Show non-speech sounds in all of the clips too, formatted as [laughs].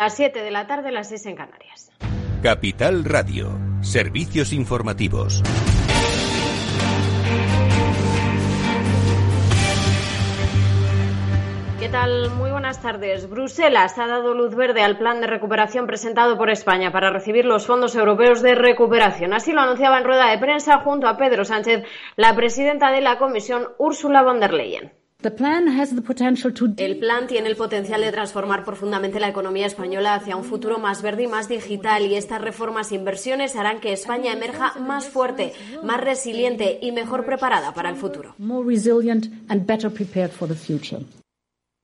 Las 7 de la tarde, las 6 en Canarias. Capital Radio, servicios informativos. ¿Qué tal? Muy buenas tardes. Bruselas ha dado luz verde al plan de recuperación presentado por España para recibir los fondos europeos de recuperación. Así lo anunciaba en rueda de prensa junto a Pedro Sánchez, la presidenta de la Comisión, Ursula von der Leyen. El plan tiene el potencial de transformar profundamente la economía española hacia un futuro más verde y más digital y estas reformas e inversiones harán que España emerja más fuerte, más resiliente y mejor preparada para el futuro.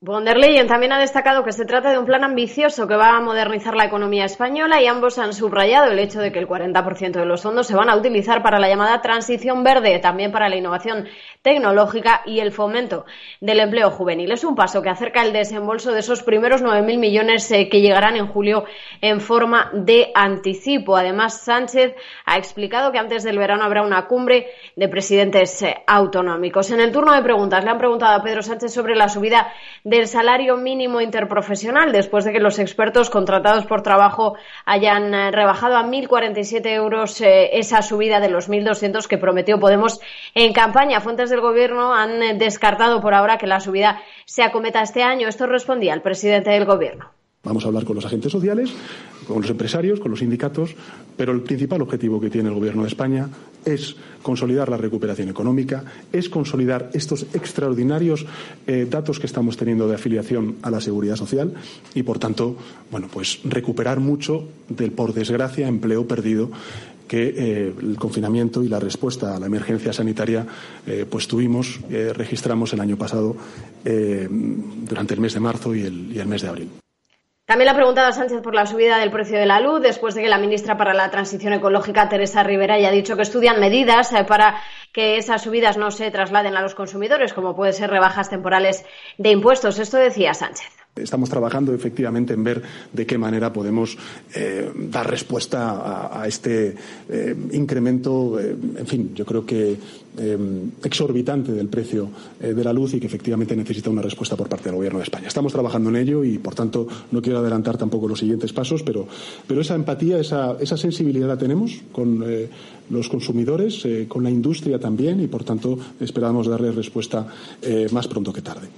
Von der Leyen también ha destacado que se trata de un plan ambicioso que va a modernizar la economía española y ambos han subrayado el hecho de que el 40% de los fondos se van a utilizar para la llamada transición verde, también para la innovación tecnológica y el fomento del empleo juvenil. Es un paso que acerca el desembolso de esos primeros 9.000 millones eh, que llegarán en julio en forma de anticipo. Además, Sánchez ha explicado que antes del verano habrá una cumbre de presidentes eh, autonómicos. En el turno de preguntas le han preguntado a Pedro Sánchez sobre la subida del salario mínimo interprofesional después de que los expertos contratados por trabajo hayan eh, rebajado a 1.047 euros esa subida de los 1.200 que prometió Podemos en campaña. Fuentes del Gobierno han eh, descartado por ahora que la subida se acometa este año. Esto respondía el presidente del Gobierno. Vamos a hablar con los agentes sociales, con los empresarios, con los sindicatos, pero el principal objetivo que tiene el Gobierno de España es consolidar la recuperación económica, es consolidar estos extraordinarios eh, datos que estamos teniendo de afiliación a la seguridad social y, por tanto, bueno, pues recuperar mucho del, por desgracia, empleo perdido que eh, el confinamiento y la respuesta a la emergencia sanitaria eh, pues tuvimos, registramos el año pasado durante el mes de marzo y el mes de abril. También le ha preguntado a Sánchez por la subida del precio de la luz, después de que la ministra para la Transición Ecológica, Teresa Rivera, haya dicho que estudian medidas eh, para que esas subidas no se trasladen a los consumidores, como puede ser rebajas temporales de impuestos. Esto decía Sánchez. Estamos trabajando efectivamente en ver de qué manera podemos eh, dar respuesta a, este eh, incremento, eh, en fin, yo creo que exorbitante del precio de la luz y que efectivamente necesita una respuesta por parte del Gobierno de España. Estamos trabajando en ello y, por tanto, no quiero adelantar tampoco los siguientes pasos, pero, pero esa empatía, esa, esa sensibilidad la tenemos con los consumidores, con la industria también y, por tanto, esperamos darle respuesta más pronto que tarde.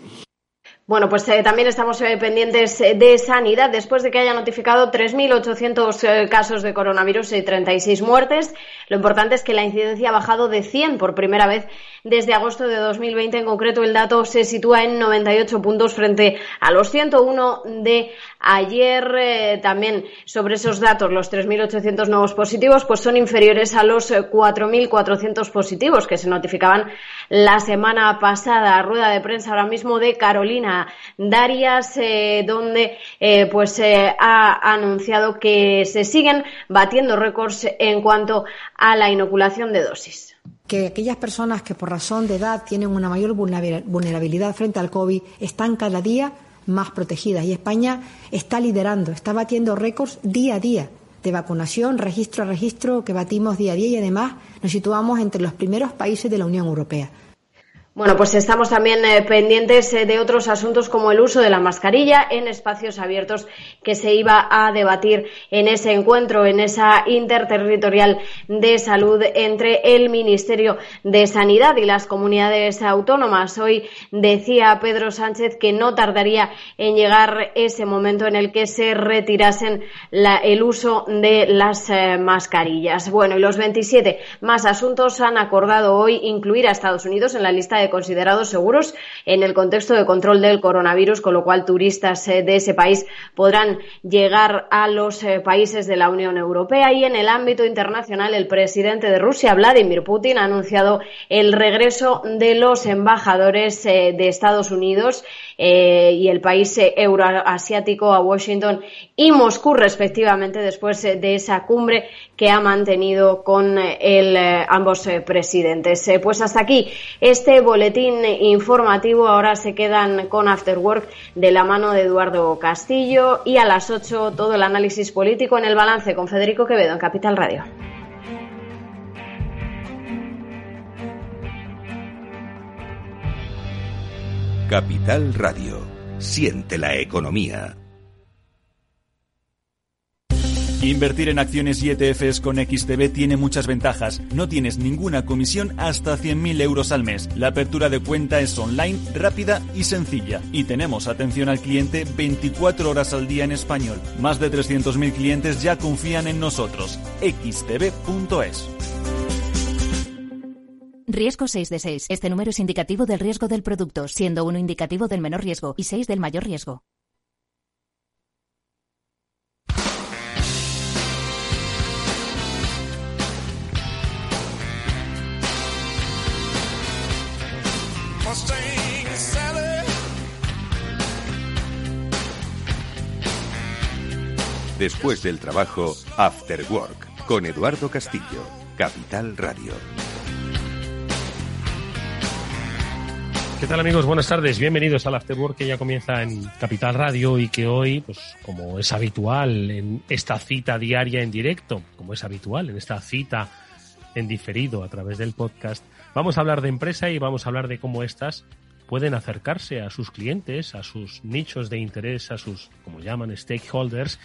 Bueno, pues eh, también estamos eh, pendientes eh, de sanidad después de que haya notificado 3.800 casos de coronavirus y 36 muertes. Lo importante es que la incidencia ha bajado de 100 por primera vez desde agosto de 2020. En concreto, el dato se sitúa en 98 puntos frente a los 101 de ayer. también sobre esos datos, los 3.800 nuevos positivos, pues son inferiores a los 4.400 positivos que se notificaban la semana pasada. Rueda de prensa ahora mismo de Carolina Darias, eh, donde eh, pues eh, ha anunciado que se siguen batiendo récords en cuanto a la inoculación de dosis que aquellas personas que por razón de edad tienen una mayor vulnerabilidad frente al COVID están cada día más protegidas y España está liderando, está batiendo récords día a día de vacunación, registro a registro que batimos día a día y además nos situamos entre los primeros países de la Unión Europea. Bueno, pues estamos también eh, pendientes eh, de otros asuntos como el uso de la mascarilla en espacios abiertos que se iba a debatir en ese encuentro, en esa interterritorial de salud entre el Ministerio de Sanidad y las comunidades autónomas. Hoy decía Pedro Sánchez que no tardaría en llegar ese momento en el que se retirasen el uso de las eh, mascarillas. Bueno, y los 27 más asuntos han acordado hoy incluir a Estados Unidos en la lista de considerados seguros en el contexto de control del coronavirus, con lo cual turistas eh, de ese país podrán llegar a los eh, países de la Unión Europea. Y en el ámbito internacional, el presidente de Rusia, Vladimir Putin, ha anunciado el regreso de los embajadores eh, de Estados Unidos y el país euroasiático a Washington y Moscú, respectivamente, después de esa cumbre que ha mantenido con ambos presidentes. pues hasta aquí este boletín informativo. Ahora se quedan con After Work de la mano de Eduardo Castillo y a las 8 todo el análisis político en el balance con Federico Quevedo en Capital Radio. Capital Radio. Siente la economía. Invertir en acciones y ETFs con XTB tiene muchas ventajas. No tienes ninguna comisión hasta 100.000 euros al mes. La apertura de cuenta es online, rápida y sencilla. Y tenemos atención al cliente 24 horas al día en español. Más de 300.000 clientes ya confían en nosotros. xtb.es. Riesgo 6 de 6. Este número es indicativo del riesgo del producto, siendo uno indicativo del menor riesgo y 6 del mayor riesgo. Después del trabajo, After Work, con Eduardo Castillo, Capital Radio. ¿Qué tal amigos? Buenas tardes. Bienvenidos al After Work que ya comienza en Capital Radio y que hoy, pues como es habitual en esta cita diaria en directo, como es habitual en esta cita en diferido a través del podcast, vamos a hablar de empresa y vamos a hablar de cómo estas pueden acercarse a sus clientes, a sus nichos de interés, a sus, como llaman, stakeholders.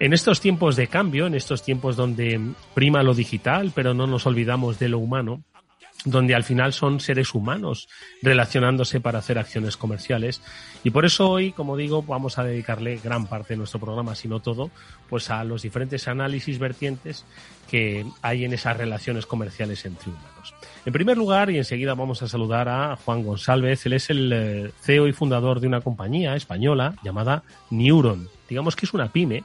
En estos tiempos de cambio, en estos tiempos donde prima lo digital, pero no nos olvidamos de lo humano, donde al final son seres humanos relacionándose para hacer acciones comerciales. Y por eso hoy, como digo, vamos a dedicarle gran parte de nuestro programa, si no todo, pues a los diferentes análisis vertientes que hay en esas relaciones comerciales entre humanos. En primer lugar, y enseguida vamos a saludar a Juan González, él es el eh, CEO y fundador de una compañía española llamada Neuron. Digamos que es una pyme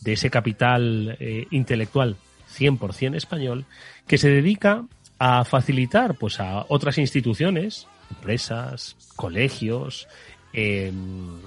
de ese capital eh, intelectual 100% español que se dedica a facilitar pues a otras instituciones, empresas, colegios, em,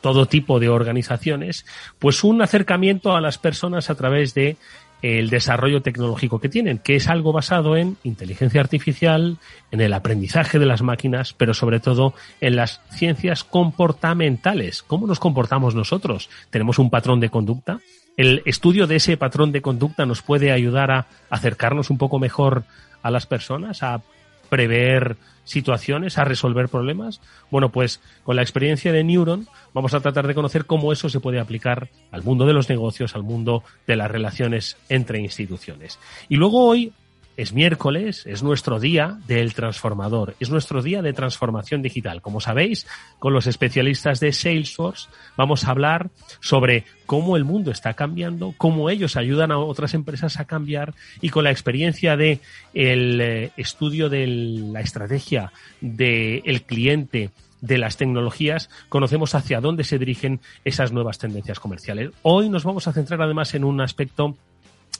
todo tipo de organizaciones, pues un acercamiento a las personas a través de el desarrollo tecnológico que tienen, que es algo basado en inteligencia artificial, en el aprendizaje de las máquinas, pero sobre todo en las ciencias comportamentales. ¿Cómo nos comportamos nosotros? ¿Tenemos un patrón de conducta? El estudio de ese patrón de conducta nos puede ayudar a acercarnos un poco mejor a las personas, a prever situaciones, a resolver problemas? Bueno, pues con la experiencia de Neuron vamos a tratar de conocer cómo eso se puede aplicar al mundo de los negocios, al mundo de las relaciones entre instituciones. Y luego hoy es miércoles, es nuestro día del transformador, es nuestro día de transformación digital. Como sabéis, con los especialistas de Salesforce vamos a hablar sobre cómo el mundo está cambiando, cómo ellos ayudan a otras empresas a cambiar y con la experiencia de el eh, estudio de la estrategia del cliente de las tecnologías, conocemos hacia dónde se dirigen esas nuevas tendencias comerciales. Hoy nos vamos a centrar además en un aspecto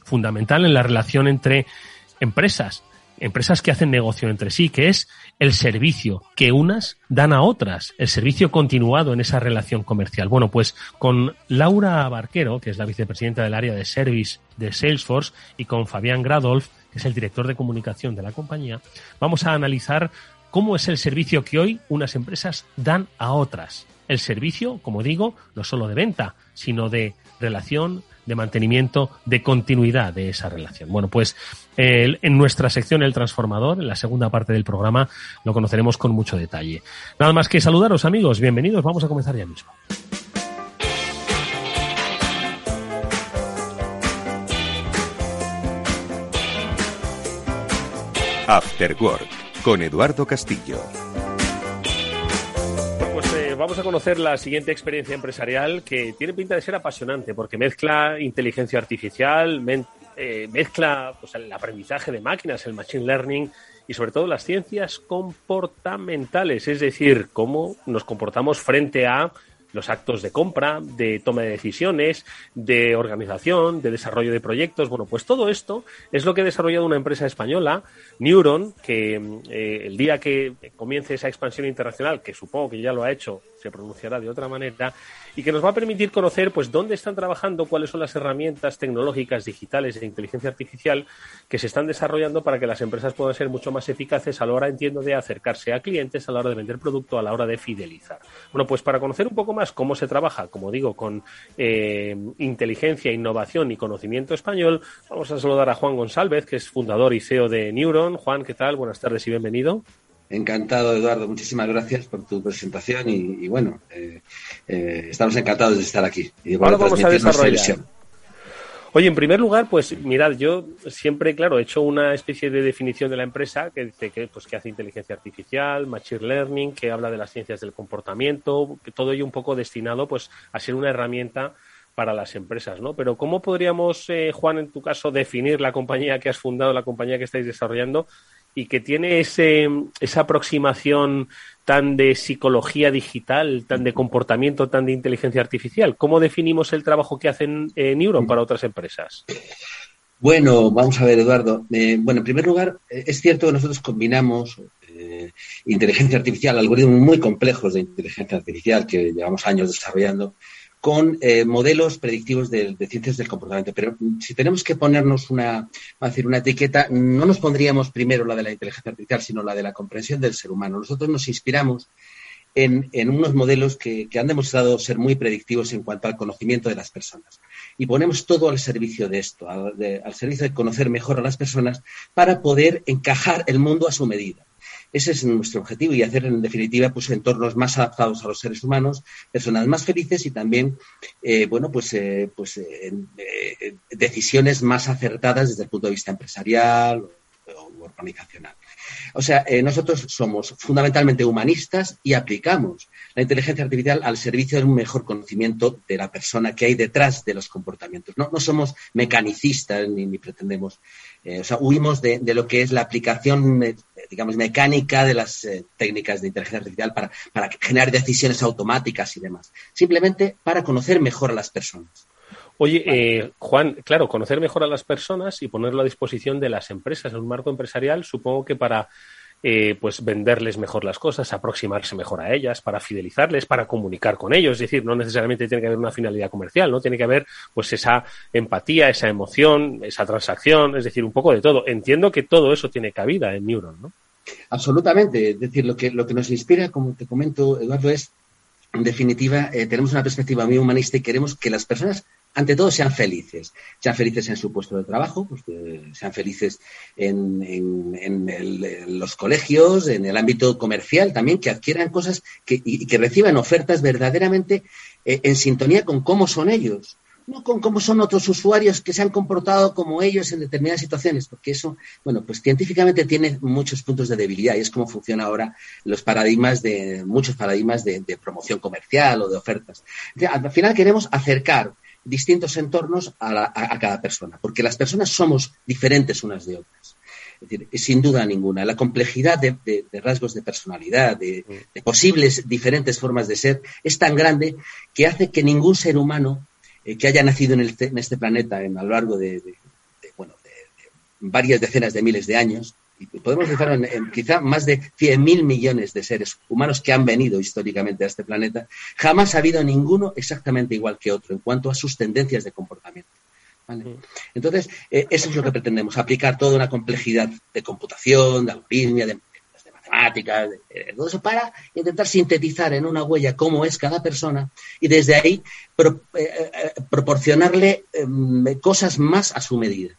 fundamental en la relación entre empresas, empresas que hacen negocio entre sí, que es el servicio que unas dan a otras, el servicio continuado en esa relación comercial. Bueno, pues con Laura Barquero, que es la vicepresidenta del área de service de Salesforce, y con Fabián Gradolf, que es el director de comunicación de la compañía, vamos a analizar cómo es el servicio que hoy unas empresas dan a otras. El servicio, como digo, no solo de venta, sino de relación, de mantenimiento, de continuidad de esa relación. Bueno, pues en nuestra sección El Transformador, en la segunda parte del programa, lo conoceremos con mucho detalle. Nada más que saludaros amigos, bienvenidos, vamos a comenzar ya mismo. After Work, con Eduardo Castillo vamos a conocer la siguiente experiencia empresarial que tiene pinta de ser apasionante porque mezcla inteligencia artificial, eh, mezcla el aprendizaje de máquinas, el machine learning y sobre todo las ciencias comportamentales, es decir, cómo nos comportamos frente a los actos de compra, de toma de decisiones, de organización, de desarrollo de proyectos. Bueno, pues todo esto es lo que ha desarrollado una empresa española, Neuron, que eh, el día que comience esa expansión internacional, que supongo que ya lo ha hecho, se pronunciará de otra manera, y que nos va a permitir conocer pues dónde están trabajando, cuáles son las herramientas tecnológicas digitales de inteligencia artificial que se están desarrollando para que las empresas puedan ser mucho más eficaces a la hora, entiendo, de acercarse a clientes, a la hora de vender producto, a la hora de fidelizar. Bueno, pues para conocer un poco más cómo se trabaja, como digo, con eh, inteligencia, innovación y conocimiento español, vamos a saludar a Juan González, que es fundador y CEO de Neuron. Juan, ¿qué tal? Buenas tardes y bienvenido. Encantado, Eduardo. Muchísimas gracias por tu presentación y, bueno, eh, eh, estamos encantados de estar aquí. Y Ahora vamos a desarrollar. Oye, en primer lugar, pues mirad, yo siempre, claro, he hecho una especie de definición de la empresa que dice que, pues, que hace inteligencia artificial, machine learning, que habla de las ciencias del comportamiento, que todo ello un poco destinado pues a ser una herramienta para las empresas, ¿no? Pero ¿cómo podríamos, eh, Juan, en tu caso, definir la compañía que has fundado, la compañía que estáis desarrollando y que tiene ese, esa aproximación tan de psicología digital, tan de comportamiento, tan de inteligencia artificial? ¿Cómo definimos el trabajo que hacen en Neuron para otras empresas? Bueno, vamos a ver, Eduardo. Eh, bueno, en primer lugar, eh, es cierto que nosotros combinamos eh, inteligencia artificial, algoritmos muy complejos de inteligencia artificial que llevamos años desarrollando, con eh, modelos predictivos de, ciencias del comportamiento. Pero si tenemos que ponernos una, decir, una etiqueta, no nos pondríamos primero la de la inteligencia artificial, sino la de la comprensión del ser humano. Nosotros nos inspiramos en, unos modelos que, han demostrado ser muy predictivos en cuanto al conocimiento de las personas. Y ponemos todo al servicio de esto, al servicio de conocer mejor a las personas para poder encajar el mundo a su medida. Ese es nuestro objetivo y hacer, en definitiva, pues entornos más adaptados a los seres humanos, personas más felices y también, eh, bueno, pues, eh, pues eh, decisiones más acertadas desde el punto de vista empresarial o organizacional. O sea, eh, nosotros somos fundamentalmente humanistas y aplicamos la inteligencia artificial al servicio de un mejor conocimiento de la persona que hay detrás de los comportamientos. No, somos mecanicistas ni, pretendemos, eh, o sea, huimos de, lo que es la aplicación, eh, digamos, mecánica de las técnicas de inteligencia artificial para, para generar decisiones automáticas y demás. Simplemente para conocer mejor a las personas. Oye, eh, Juan, claro, conocer mejor a las personas y ponerlo a disposición de las empresas en un marco empresarial, supongo que para eh, pues venderles mejor las cosas, aproximarse mejor a ellas, para fidelizarles, para comunicar con ellos. Es decir, no necesariamente tiene que haber una finalidad comercial, ¿no? Tiene que haber pues esa empatía, esa emoción, esa transacción, es decir, un poco de todo. Entiendo que todo eso tiene cabida en Neuron, ¿no? Absolutamente. Es decir, lo que, lo que nos inspira, como te comento, Eduardo, es, en definitiva, eh, tenemos una perspectiva muy humanista y queremos que las personas ante todo sean felices. Sean felices en su puesto de trabajo, pues sean felices en, los colegios, en el ámbito comercial también, que adquieran cosas y, que reciban ofertas verdaderamente eh, en sintonía con cómo son ellos. No con cómo son otros usuarios que se han comportado como ellos en determinadas situaciones, porque eso, bueno, pues científicamente tiene muchos puntos de debilidad y es como funciona ahora los paradigmas de, muchos paradigmas de promoción comercial o de ofertas. Al final queremos acercar distintos entornos a, cada persona, porque las personas somos diferentes unas de otras. Es decir, sin duda ninguna, la complejidad de, rasgos de personalidad, de, posibles diferentes formas de ser, es tan grande que hace que ningún ser humano eh, que haya nacido en, este planeta en, a lo largo de, bueno, varias decenas de miles de años, podemos decir en, quizá más de 100.000 millones de seres humanos que han venido históricamente a este planeta, jamás ha habido ninguno exactamente igual que otro en cuanto a sus tendencias de comportamiento. Mm. Entonces, eh, eso es lo que pretendemos, aplicar toda una complejidad de computación, de algoritmia, de, matemáticas, de, todo eso para intentar sintetizar en una huella cómo es cada persona y desde ahí eh, eh, proporcionarle em, cosas más a su medida.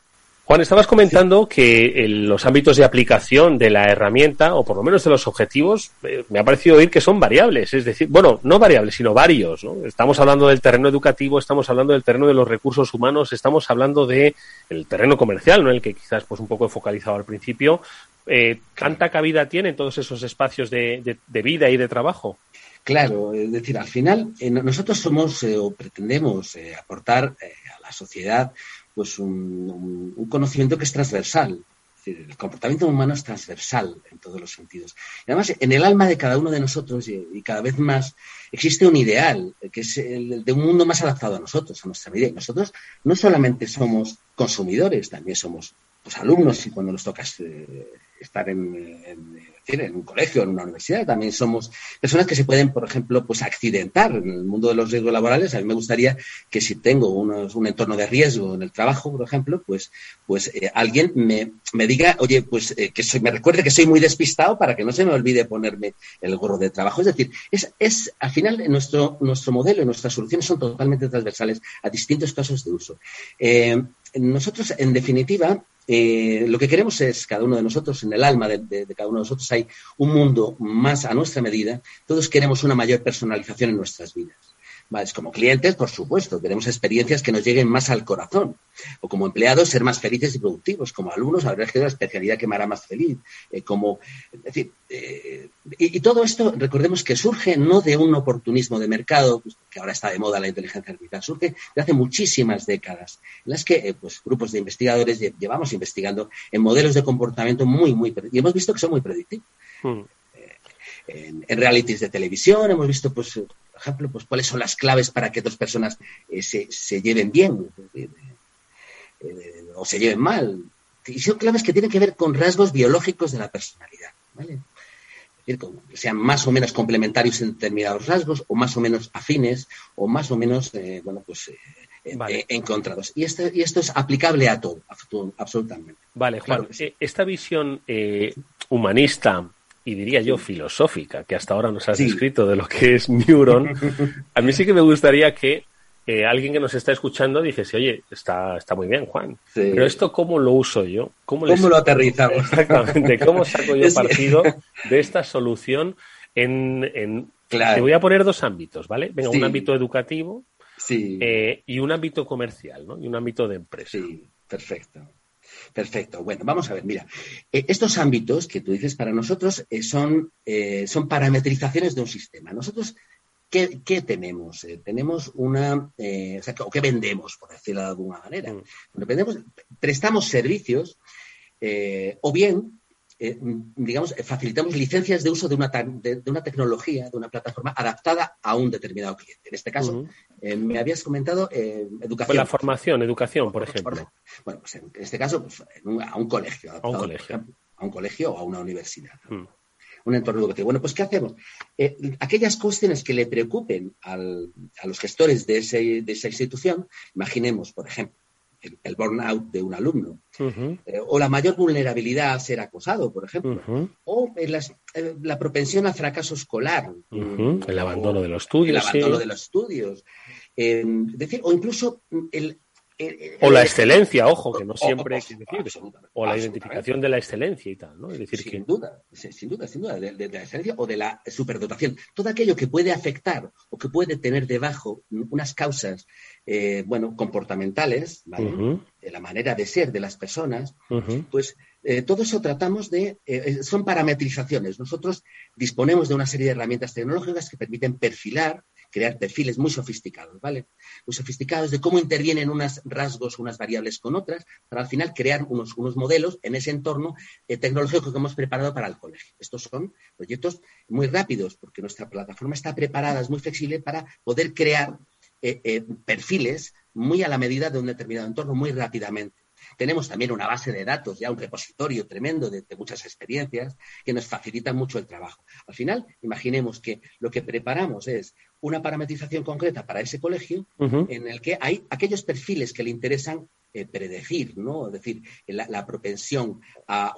Juan, estabas comentando que los ámbitos de aplicación de la herramienta, o por lo menos de los objetivos, eh, me ha parecido oír que son variables, es decir, bueno, no variables, sino varios. ¿no? Estamos hablando del terreno educativo, estamos hablando del terreno de los recursos humanos, estamos hablando del terreno comercial, ¿no? el que quizás pues un poco he focalizado al principio. Eh, ¿Tanta cabida tienen todos esos espacios de, vida y de trabajo? Claro, es decir, al final eh, nosotros somos o pretendemos aportar a la sociedad pues un, conocimiento que es transversal. el comportamiento humano es transversal en todos los sentidos. Y además, en el alma de cada uno de nosotros, y, cada vez más, existe un ideal, que es el de un mundo más adaptado a nosotros, a nuestra vida. Y nosotros no solamente somos consumidores, también somos pues, alumnos y cuando nos toca eh, estar en, en, un colegio, en una universidad. También somos personas que se pueden, por ejemplo, pues accidentar en el mundo de los riesgos laborales. A mí me gustaría que si tengo un entorno de riesgo en el trabajo, por ejemplo, pues, pues eh, alguien me, me, diga, oye, pues eh, que soy, me recuerde que soy muy despistado para que no se me olvide ponerme el gorro de trabajo. Es decir, es, es al final nuestro, nuestro modelo y nuestras soluciones son totalmente transversales a distintos casos de uso. Eh, nosotros, en definitiva, eh, lo que queremos es, cada uno de nosotros, en el alma de, cada uno de nosotros hay un mundo más a nuestra medida. Todos queremos una mayor personalización en nuestras vidas. Como clientes, por supuesto, queremos experiencias que nos lleguen más al corazón. O como empleados, ser más felices y productivos. Como alumnos, habrá que la especialidad que me hará más feliz. Eh, como, es decir, eh, y, todo esto, recordemos que surge no de un oportunismo de mercado, pues, que ahora está de moda la inteligencia artificial, surge de hace muchísimas décadas, en las que eh, pues, grupos de investigadores llevamos investigando en modelos de comportamiento muy, muy, y hemos visto que son muy predictivos. Hmm. En, en, realities de televisión hemos visto pues ejemplo, pues cuáles son las claves para que dos personas eh, se, lleven bien eh, eh, o se lleven mal. Y son claves que tienen que ver con rasgos biológicos de la personalidad, ¿vale? Es decir, que sean más o menos complementarios en determinados rasgos, o más o menos afines, o más o menos, bueno, pues encontrados. Y esto, y esto es aplicable a todo, absolutamente. Vale, Juan, esta visión humanista y diría yo filosófica, que hasta ahora nos has descrito de lo que es Neuron, a mí sí que me gustaría que eh, alguien que nos está escuchando dijese, oye, está, está muy bien, Juan, pero esto cómo lo uso yo? ¿Cómo, lo aterrizamos? [laughs] Exactamente, ¿cómo saco yo partido [laughs] de esta solución en... en... Te voy a poner dos ámbitos, ¿vale? Venga, un ámbito educativo eh, y un ámbito comercial, ¿no? Y un ámbito de empresa. Sí, perfecto. Perfecto. Bueno, vamos a ver, mira, eh, estos ámbitos que tú dices para nosotros eh, son, eh, son parametrizaciones de un sistema. Nosotros, ¿qué, tenemos? tenemos una, o, sea, qué vendemos, por decirlo de alguna manera. Mm. Bueno, prestamos servicios o bien eh, digamos, facilitamos licencias de uso de una, de, una, tecnología, de una plataforma adaptada a un determinado cliente. En este caso, eh, me habías comentado eh, educación. Pues la formación, educación, por ejemplo. Bueno, pues en este caso, pues, a un colegio. a un colegio. a un colegio o a una universidad. Mm. Un entorno educativo. Bueno, pues ¿qué hacemos? aquellas cuestiones que le preocupen a los gestores de, de esa institución, imaginemos, por ejemplo, el, burnout de un alumno, eh, o la mayor vulnerabilidad a ser acosado, por ejemplo, o eh, la propensión al fracaso escolar, el abandono de los estudios, el abandono de los estudios, decir, o incluso el, o la excelencia, ojo, que no siempre hay que decir. O la identificación de la excelencia y tal, ¿no? Es decir, sin duda, sin duda, sin duda, de, la excelencia o de la superdotación. Todo aquello que puede afectar o que puede tener debajo unas causas, eh, bueno, comportamentales, ¿vale? De la manera de ser de las personas, pues eh, todo eso tratamos de, eh, son parametrizaciones. Nosotros disponemos de una serie de herramientas tecnológicas que permiten perfilar crear perfiles muy sofisticados, ¿vale? Muy sofisticados de cómo intervienen unos rasgos, unas variables con otras, para al final crear unos, unos modelos en ese entorno eh, tecnológico que hemos preparado para el colegio. Estos son proyectos muy rápidos, porque nuestra plataforma está preparada, es muy flexible para poder crear eh, eh, perfiles muy a la medida de un determinado entorno muy rápidamente. Tenemos también una base de datos, ya un repositorio tremendo de, muchas experiencias que nos facilitan mucho el trabajo. Al final, imaginemos que lo que preparamos es una parametrización concreta para ese colegio en el que hay aquellos perfiles que le interesan eh, predecir, ¿no? Es decir, la, propensión a,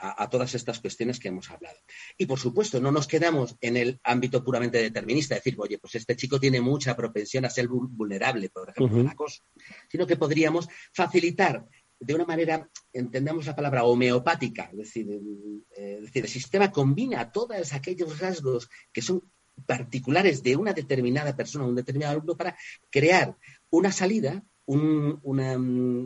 a, todas estas cuestiones que hemos hablado. Y por supuesto, no nos quedamos en el ámbito puramente determinista, decir, oye, pues este chico tiene mucha propensión a ser vulnerable, por ejemplo, a la cosa, sino que podríamos facilitar de una manera, entendemos la palabra homeopática, es decir, eh, decir, el sistema combina todos aquellos rasgos que son particulares de una determinada persona, un determinado alumno, para crear una salida, una,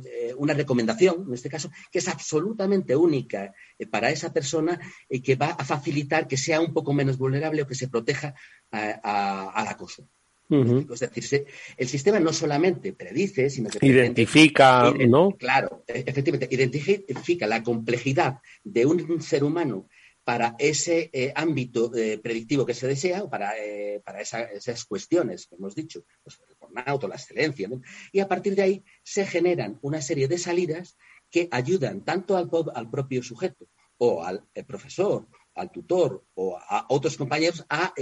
eh, una, recomendación, en este caso, que es absolutamente única eh, para esa persona y que va a facilitar que sea un poco menos vulnerable o que se proteja al acoso. Es decir, el sistema no solamente predice, sino que identifica, ¿no? Claro, e, efectivamente, identifica la complejidad de un ser humano para ese eh, ámbito eh, predictivo que se desea o para, eh, para esas cuestiones que hemos dicho, pues el burnout la excelencia. Y a partir de ahí se generan una serie de salidas que ayudan tanto al, al propio sujeto o al profesor, al tutor o a otros compañeros a,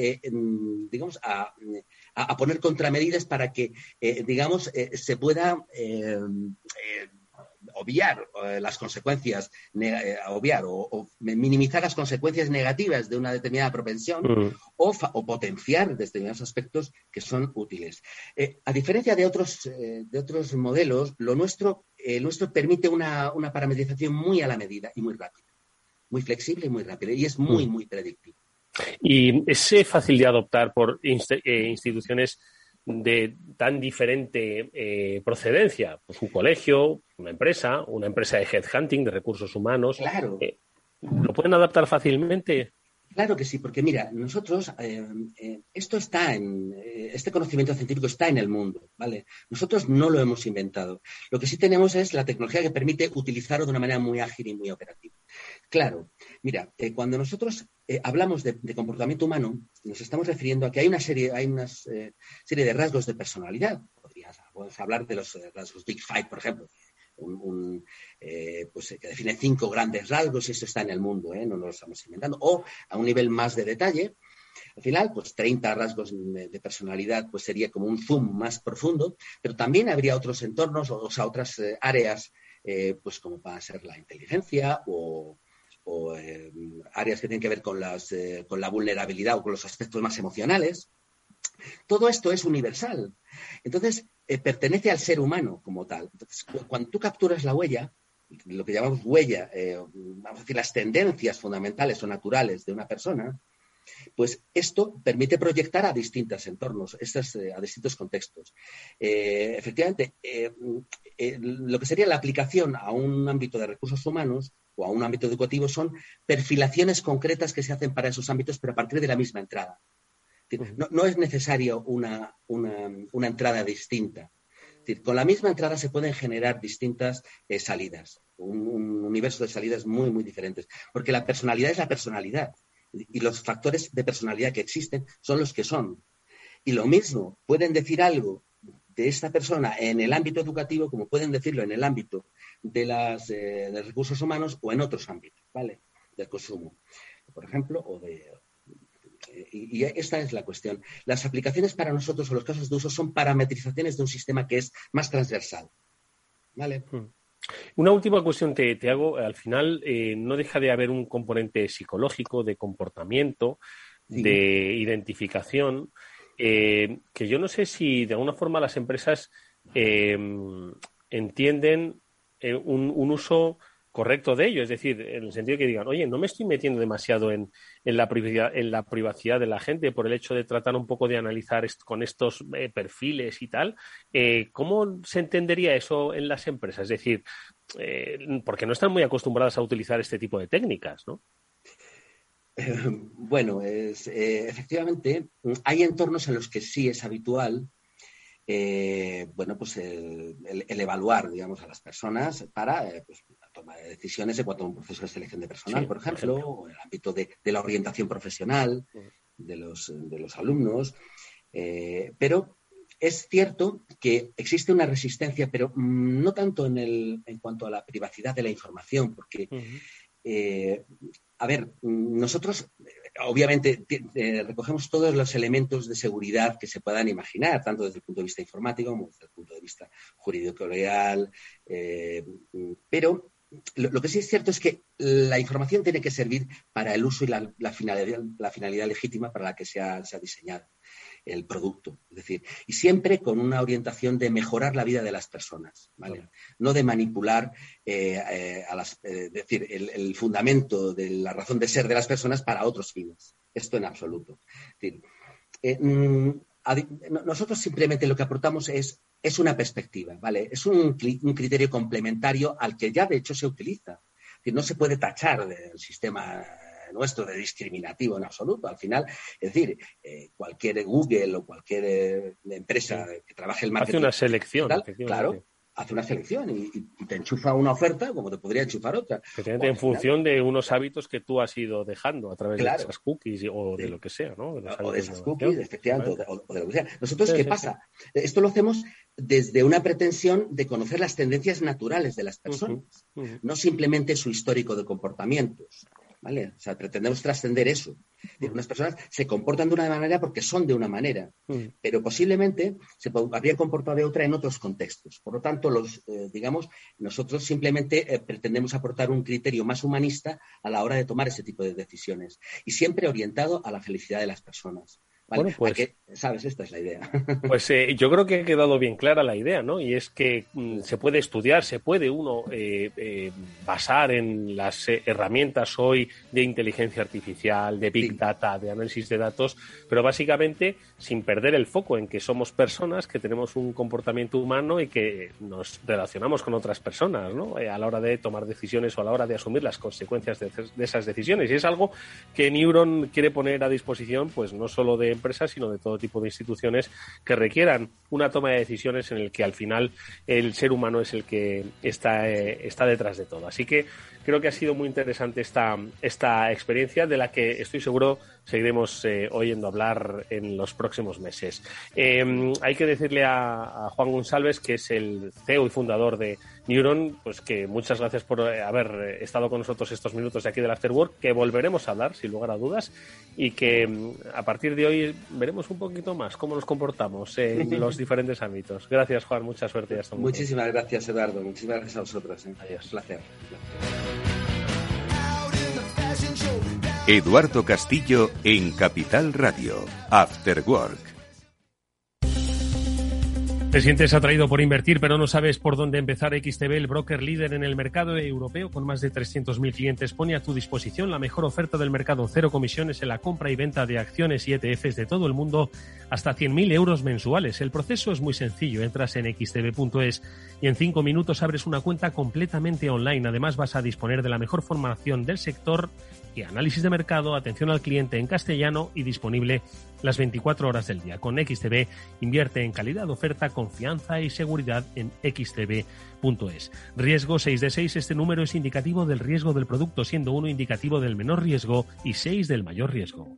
digamos, a, a, poner contramedidas para que, digamos, se pueda obviar eh, las consecuencias, eh, obviar o, minimizar las consecuencias negativas de una determinada propensión mm. o, potenciar determinados aspectos que son útiles. Eh, a diferencia de otros, de otros modelos, lo nuestro, nuestro permite una, parametrización muy a la medida y muy rápida, muy flexible y muy rápida, y es muy, mm. muy predictivo. Y es fácil de adoptar por instituciones de tan diferente eh, procedencia? Pues un colegio, una empresa, una empresa de headhunting, de recursos humanos. Claro. Eh, ¿Lo pueden adaptar fácilmente? Claro que sí, porque mira, nosotros, eh, eh, esto está en, eh, este conocimiento científico está en el mundo, ¿vale? Nosotros no lo hemos inventado. Lo que sí tenemos es la tecnología que permite utilizarlo de una manera muy ágil y muy operativa. Claro, mira, cuando nosotros hablamos de, comportamiento humano, nos estamos refiriendo a que hay una serie, hay una serie de rasgos de personalidad. Podrías, hablar de los rasgos Big Five, por ejemplo, un, eh, pues, que define cinco grandes rasgos y eso está en el mundo, ¿eh? no lo estamos inventando. O a un nivel más de detalle, al final, pues 30 rasgos de personalidad pues sería como un zoom más profundo, pero también habría otros entornos o, sea, otras eh, áreas, pues como a ser la inteligencia o, áreas que tienen que ver con, las, con la vulnerabilidad o con los aspectos más emocionales. Todo esto es universal. Entonces, eh, pertenece al ser humano como tal. Cuando tú capturas la huella, lo que llamamos huella, eh, vamos a decir, las tendencias fundamentales o naturales de una persona, pues esto permite proyectar a distintos entornos, eh, a distintos contextos. efectivamente, lo que sería la aplicación a un ámbito de recursos humanos o a un ámbito educativo son perfilaciones concretas que se hacen para esos ámbitos, pero a partir de la misma entrada. No, es necesario una, entrada distinta. con la misma entrada se pueden generar distintas eh, salidas, un, universo de salidas muy, muy diferentes, porque la personalidad es la personalidad y los factores de personalidad que existen son los que son. Y lo mismo, pueden decir algo de esta persona en el ámbito educativo como pueden decirlo en el ámbito de, las, eh, de recursos humanos o en otros ámbitos, ¿vale? Del consumo, por ejemplo, o de, y esta es la cuestión. Las aplicaciones para nosotros o los casos de uso son parametrizaciones de un sistema que es más transversal. ¿Vale? Hmm. Una última cuestión te, te hago. Al final, eh, no deja de haber un componente psicológico, de comportamiento, de identificación, eh, que yo no sé si de alguna forma las empresas eh, entienden un, un, uso correcto de ello, es decir, en el sentido que digan, oye, no me estoy metiendo demasiado en, la, privacidad, en la privacidad de la gente por el hecho de tratar un poco de analizar con estos eh, perfiles y tal. Eh, ¿Cómo se entendería eso en las empresas? Es decir, eh, porque no están muy acostumbradas a utilizar este tipo de técnicas, ¿no? Bueno, efectivamente, hay entornos en los que sí es habitual bueno, pues el, evaluar, digamos, a las personas para pues, toma de decisiones en cuanto a un proceso de selección de personal, por, ejemplo, o en el ámbito de, la orientación profesional de los, de los alumnos. Eh, pero es cierto que existe una resistencia, pero no tanto en, el, en cuanto a la privacidad de la información, porque, eh, a ver, nosotros obviamente eh, recogemos todos los elementos de seguridad que se puedan imaginar, tanto desde el punto de vista informático como desde el punto de vista jurídico-legal, pero lo, que sí es cierto es que la información tiene que servir para el uso y la, finalidad, legítima para la que se ha, diseñado el producto. Es decir, y siempre con una orientación de mejorar la vida de las personas, ¿vale? No de manipular eh, eh, a las, eh, decir, el, fundamento de la razón de ser de las personas para otros fines. Esto en absoluto. Mm, nosotros simplemente lo que aportamos es es una perspectiva, ¿vale? Es un, criterio complementario al que ya de hecho se utiliza. no se puede tachar del sistema nuestro de discriminativo en absoluto. Al final, es decir, eh, cualquier Google o cualquier eh, empresa que trabaje el marketing. Hace una selección. claro, hace una selección y, te enchufa una oferta como te podría enchufar otra. en función de unos hábitos que tú has ido dejando a través de esas cookies o de lo que sea, ¿no? o de esas cookies, efectivamente, o, de lo que sea. Nosotros, ¿qué pasa? Esto lo hacemos desde una pretensión de conocer las tendencias naturales de las personas, no simplemente su histórico de comportamientos. ¿Vale? O sea, pretendemos trascender eso. Unas personas se comportan de una manera porque son de una manera, pero posiblemente se habrían comportado de otra en otros contextos. Por lo tanto, los, eh, digamos, nosotros simplemente eh, pretendemos aportar un criterio más humanista a la hora de tomar ese tipo de decisiones y siempre orientado a la felicidad de las personas. Bueno, pues, ¿Sabes? Esta es la idea. [laughs] Pues eh, yo creo que ha quedado bien clara la idea, ¿no? Y es que mm, se puede estudiar, se puede uno eh, eh, basar en las herramientas hoy de inteligencia artificial, de big data, de análisis de datos, pero básicamente sin perder el foco en que somos personas, que tenemos un comportamiento humano y que nos relacionamos con otras personas, ¿no? a la hora de tomar decisiones o a la hora de asumir las consecuencias de, de esas decisiones. Y es algo que Neuron quiere poner a disposición, pues no solo de empresas, sino de todo tipo de instituciones que requieran una toma de decisiones en el que al final el ser humano es el que está, eh, está detrás de todo. Así que creo que ha sido muy interesante esta, esta experiencia de la que estoy seguro seguiremos eh, oyendo hablar en los próximos meses. Eh, hay que decirle a, Juan González, que es el CEO y fundador de Neuron, pues que muchas gracias por haber estado con nosotros estos minutos de aquí del Afterwork, que volveremos a hablar, sin lugar a dudas, y que mm, a partir de hoy veremos un poquito más cómo nos comportamos en [laughs] los diferentes ámbitos. Gracias, Juan, mucha suerte hasta Muchísimas gracias, Eduardo. Muchísimas gracias a vosotros. ¿eh? Adiós. placer. Eduardo Castillo en Capital Radio, After Work. Te sientes atraído por invertir, pero no sabes por dónde empezar. XTB, el broker líder en el mercado europeo con más de 300.000 clientes, pone a tu disposición la mejor oferta del mercado. Cero comisiones en la compra y venta de acciones y ETFs de todo el mundo, hasta 100.000 euros mensuales. El proceso es muy sencillo. Entras en xtb.es y en cinco minutos abres una cuenta completamente online. Además, vas a disponer de la mejor formación del sector y análisis de mercado, atención al cliente en castellano y disponible las 24 horas del día. Con XTB invierte en calidad oferta, confianza y seguridad en xtb.es. Riesgo 6 de 6. Este número es indicativo del riesgo del producto, siendo uno indicativo del menor riesgo y 6 del mayor riesgo.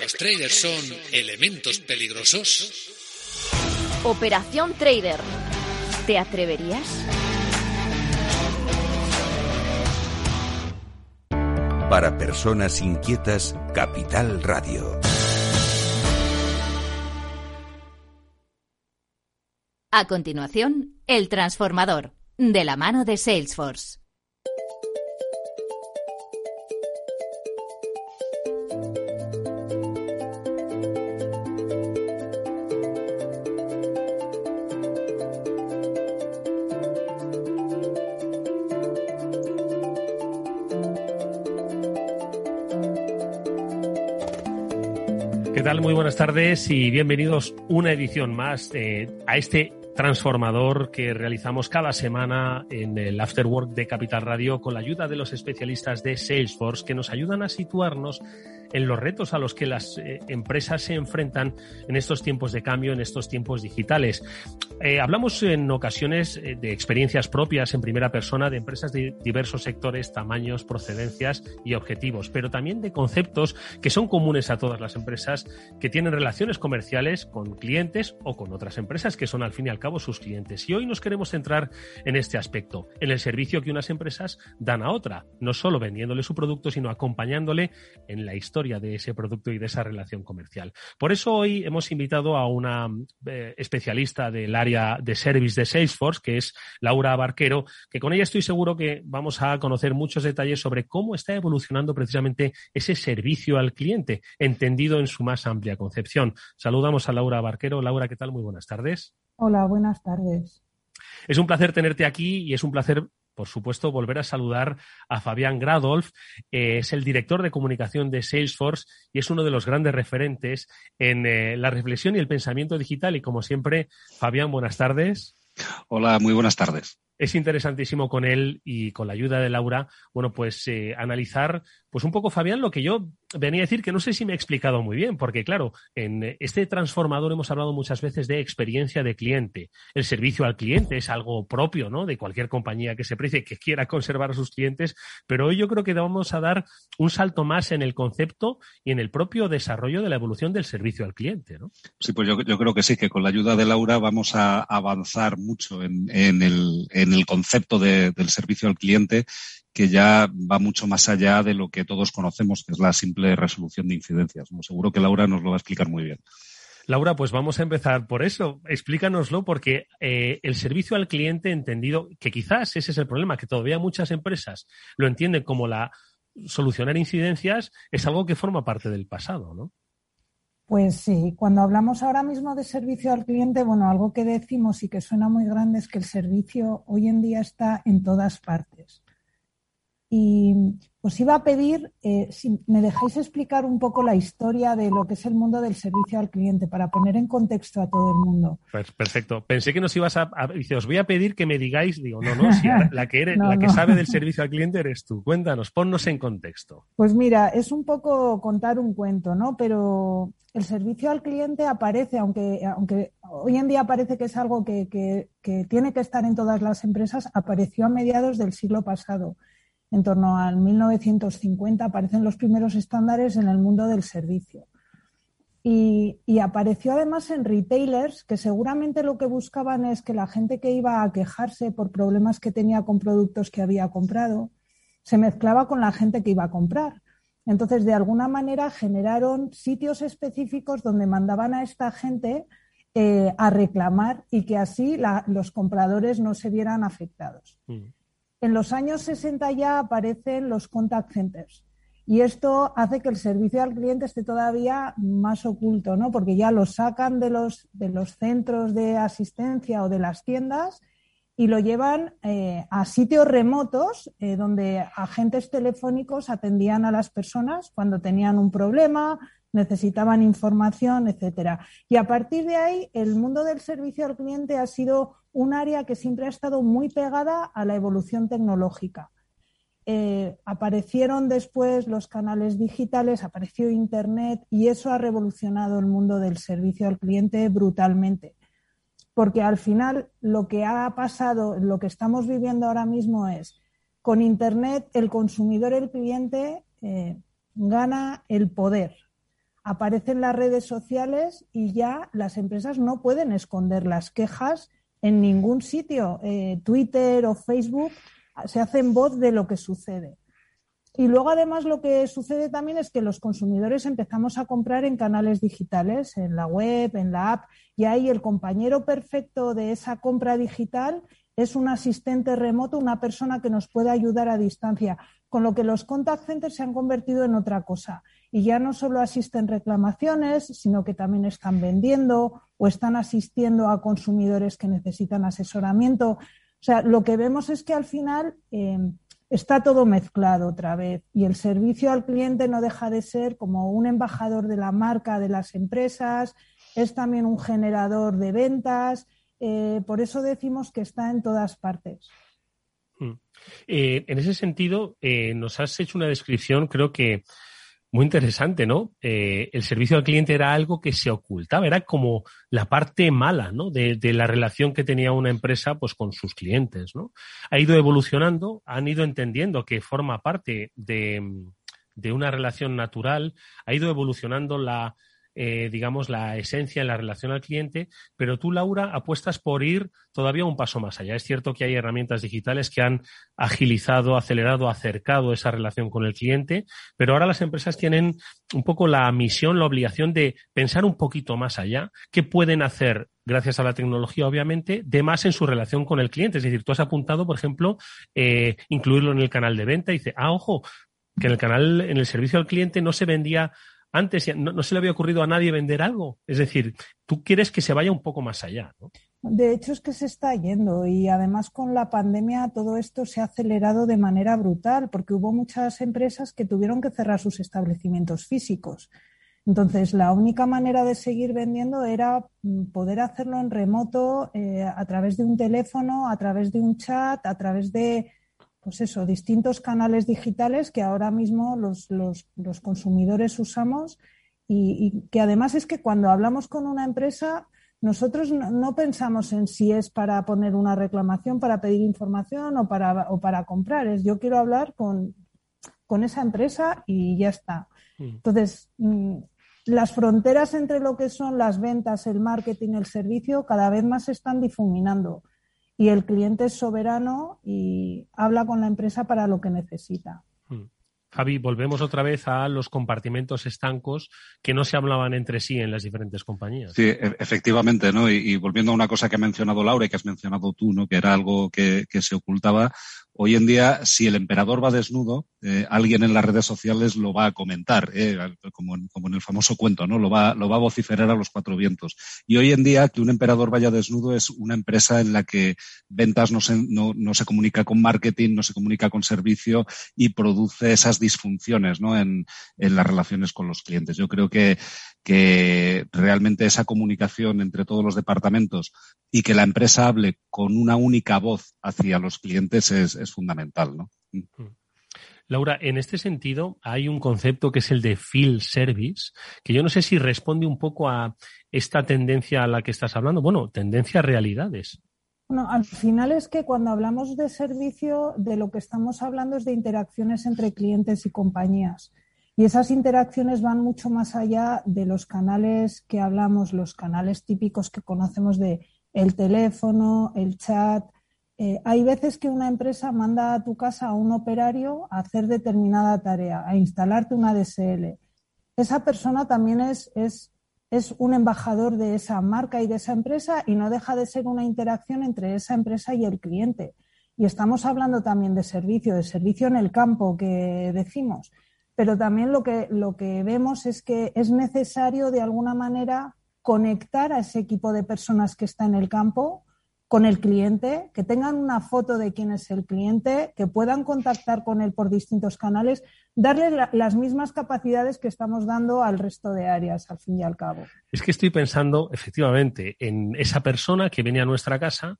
Los traders son elementos peligrosos. Operación Trader. ¿Te atreverías? Para personas inquietas, Capital Radio. A continuación, El Transformador, de la mano de Salesforce. Muy buenas tardes y bienvenidos una edición más eh, a este transformador que realizamos cada semana en el Afterwork de Capital Radio con la ayuda de los especialistas de Salesforce que nos ayudan a situarnos en los retos a los que las eh, empresas se enfrentan en estos tiempos de cambio, en estos tiempos digitales. Eh, hablamos en ocasiones eh, de experiencias propias en primera persona de empresas de diversos sectores, tamaños, procedencias y objetivos, pero también de conceptos que son comunes a todas las empresas que tienen relaciones comerciales con clientes o con otras empresas que son al fin y al cabo sus clientes. Y hoy nos queremos centrar en este aspecto, en el servicio que unas empresas dan a otra, no solo vendiéndole su producto, sino acompañándole en la historia de ese producto y de esa relación comercial. Por eso hoy hemos invitado a una eh, especialista del área de service de Salesforce, que es Laura Barquero, que con ella estoy seguro que vamos a conocer muchos detalles sobre cómo está evolucionando precisamente ese servicio al cliente, entendido en su más amplia concepción. Saludamos a Laura Barquero. Laura, ¿qué tal? Muy buenas tardes. Hola, buenas tardes. Es un placer tenerte aquí y es un placer por supuesto, volver a saludar a Fabián Gradolf. Eh, es el director de comunicación de Salesforce y es uno de los grandes referentes en eh, la reflexión y el pensamiento digital. Y como siempre, Fabián, buenas tardes. Hola, muy buenas tardes es interesantísimo con él y con la ayuda de Laura, bueno, pues eh, analizar, pues un poco, Fabián, lo que yo venía a decir, que no sé si me he explicado muy bien, porque claro, en este transformador hemos hablado muchas veces de experiencia de cliente. El servicio al cliente es algo propio, ¿no? De cualquier compañía que se precie, que quiera conservar a sus clientes, pero hoy yo creo que vamos a dar un salto más en el concepto y en el propio desarrollo de la evolución del servicio al cliente, ¿no? Sí, pues yo, creo que sí, que con la ayuda de Laura vamos a avanzar mucho en, el, en el concepto del servicio al cliente que ya va mucho más allá de lo que todos conocemos, que es la simple resolución de incidencias. ¿no? Seguro que Laura nos lo va a explicar muy bien. Laura, pues vamos a empezar por eso. Explícanoslo porque eh, el servicio al cliente entendido, que quizás ese es el problema, que todavía muchas empresas lo entienden como la solucionar incidencias es algo que forma parte del pasado, ¿no? Pues sí, cuando hablamos ahora mismo de servicio al cliente, bueno, algo que decimos y que suena muy grande es que el servicio hoy en día está en todas partes. Y os iba a pedir eh, si me dejáis explicar un poco la historia de lo que es el mundo del servicio al cliente para poner en contexto a todo el mundo. Pues perfecto. Pensé que nos ibas a, dice, os voy a pedir que me digáis, digo, no, no, si la [laughs] que eres, la que sabe del servicio al cliente eres tú. Cuéntanos, ponnos en contexto. Pues mira, es un poco contar un cuento, ¿no? Pero el servicio al cliente aparece, aunque, aunque hoy en día parece que es algo que, que tiene que estar en todas las empresas, apareció a mediados del siglo pasado en torno al 1950 aparecen los primeros estándares en el mundo del servicio. Y, apareció además en retailers que seguramente lo que buscaban es que la gente que iba a quejarse por problemas que tenía con productos que había comprado se mezclaba con la gente que iba a comprar. Entonces, de alguna manera generaron sitios específicos donde mandaban a esta gente eh, a reclamar y que así los compradores no se vieran afectados. Mm. En los años 60 ya aparecen los contact centers. Y esto hace que el servicio al cliente esté todavía más oculto, ¿no? Porque ya lo sacan de los, de los centros de asistencia o de las tiendas y lo llevan eh, a sitios remotos eh, donde agentes telefónicos atendían a las personas cuando tenían un problema, necesitaban información, etcétera. Y a partir de ahí, el mundo del servicio al cliente ha sido un área que siempre ha estado muy pegada a la evolución tecnológica. Eh, aparecieron después los canales digitales, apareció Internet y eso ha revolucionado el mundo del servicio al cliente brutalmente. Porque al final lo que ha pasado, lo que estamos viviendo ahora mismo es, con Internet el consumidor, el cliente, eh, gana el poder aparecen las redes sociales y ya las empresas no pueden esconder las quejas en ningún sitio. Eh, Twitter o Facebook se hacen voz de lo que sucede. Y luego, además, lo que sucede también es que los consumidores empezamos a comprar en canales digitales, en la web, en la app, y ahí el compañero perfecto de esa compra digital es un asistente remoto, una persona que nos puede ayudar a distancia, con lo que los contact centers se han convertido en otra cosa y ya no solo asisten reclamaciones, sino que también están vendiendo o están asistiendo a consumidores que necesitan asesoramiento. O sea, lo que vemos es que al final eh, está todo mezclado otra vez y el servicio al cliente no deja de ser como un embajador de la marca de las empresas, es también un generador de ventas. Eh, por eso decimos que está en todas partes. Mm. Eh, en ese sentido, nos has hecho una descripción, creo que muy interesante, ¿no? Eh, el servicio al cliente era algo que se ocultaba, era como la parte mala, ¿no? De, la relación que tenía una empresa, pues, con sus clientes, ¿no? Ha ido evolucionando, han ido entendiendo que forma parte de, de una relación natural, ha ido evolucionando la, eh, digamos, la esencia en la relación al cliente, pero tú, Laura, apuestas por ir todavía un paso más allá. Es cierto que hay herramientas digitales que han agilizado, acelerado, acercado esa relación con el cliente, pero ahora las empresas tienen un poco la misión, la obligación de pensar un poquito más allá, qué pueden hacer gracias a la tecnología, obviamente, de más en su relación con el cliente. Es decir, tú has apuntado, por ejemplo, eh, incluirlo en el canal de venta y dice, ah, ojo, que en el canal, en el servicio al cliente no se vendía antes no, se le había ocurrido a nadie vender algo. Es decir, tú quieres que se vaya un poco más allá. ¿no? De hecho, es que se está yendo y además con la pandemia todo esto se ha acelerado de manera brutal porque hubo muchas empresas que tuvieron que cerrar sus establecimientos físicos. Entonces, la única manera de seguir vendiendo era mm, poder hacerlo en remoto, eh, a través de un teléfono, a través de un chat, a través de pues eso, distintos canales digitales que ahora mismo los, consumidores usamos y, que además es que cuando hablamos con una empresa, nosotros no, pensamos en si es para poner una reclamación, para pedir información o para, o para comprar, es yo quiero hablar con, con esa empresa y ya está. Mm. Entonces, mm, las fronteras entre lo que son las ventas, el marketing, el servicio, cada vez más se están difuminando y el cliente es soberano y habla con la empresa para lo que necesita. Hmm. Javi, volvemos otra vez a los compartimentos estancos que no se hablaban entre sí en las diferentes compañías. Sí, e-, efectivamente, ¿no? Y, volviendo a una cosa que ha mencionado Laura y que has mencionado tú, ¿no? Que era algo que, se ocultaba, Hoy en día, si el emperador va desnudo, eh, alguien en las redes sociales lo va a comentar, eh, como, en, el famoso cuento, ¿no? Lo va, a vociferar a los cuatro vientos. Y hoy en día, que un emperador vaya desnudo es una empresa en la que ventas no se, comunica con marketing, no se comunica con servicio y produce esas disfunciones. En, las relaciones con los clientes. Yo creo que realmente esa comunicación entre todos los departamentos y que la empresa hable con una única voz hacia los clientes es, es fundamental, ¿no? Mm. Laura, en este sentido hay un concepto que es el de field service, que yo no sé si responde un poco a esta tendencia a la que estás hablando. Bueno, tendencia a realidades. Bueno, al final es que cuando hablamos de servicio, de lo que estamos hablando es de interacciones entre clientes y compañías. Y esas interacciones van mucho más allá de los canales que hablamos, los canales típicos que conocemos de el teléfono, el chat, eh, hay veces que una empresa manda a tu casa a un operario a hacer determinada tarea, a instalarte una DSL. Esa persona también es, un embajador de esa marca y de esa empresa y no deja de ser una interacción entre esa empresa y el cliente. Y estamos hablando también de servicio, de servicio en el campo que decimos. Pero también lo que vemos es que es necesario de alguna manera conectar a ese equipo de personas que está en el campo con el cliente, que tengan una foto de quién es el cliente, que puedan contactar con él por distintos canales, darle las mismas capacidades que estamos dando al resto de áreas, al fin y al cabo. Es que estoy pensando, efectivamente, en esa persona que viene a nuestra casa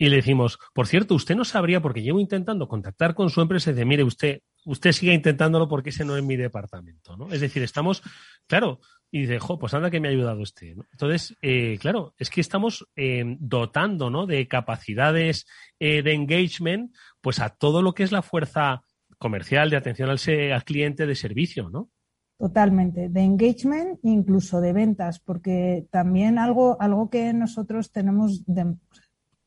y le decimos, por cierto, usted no sabría, porque llevo intentando contactar con su empresa y dice, mire, usted, usted sigue intentándolo porque ese no es mi departamento, ¿no? Es decir, estamos, claro, y dice, jo, pues anda que me ha ayudado este. Entonces, eh, claro, es que estamos eh, dotando ¿no? de capacidades eh, de engagement pues a todo lo que es la fuerza comercial, de atención al, al cliente, de servicio, ¿no? Totalmente, de engagement incluso de ventas, porque también algo, algo que nosotros tenemos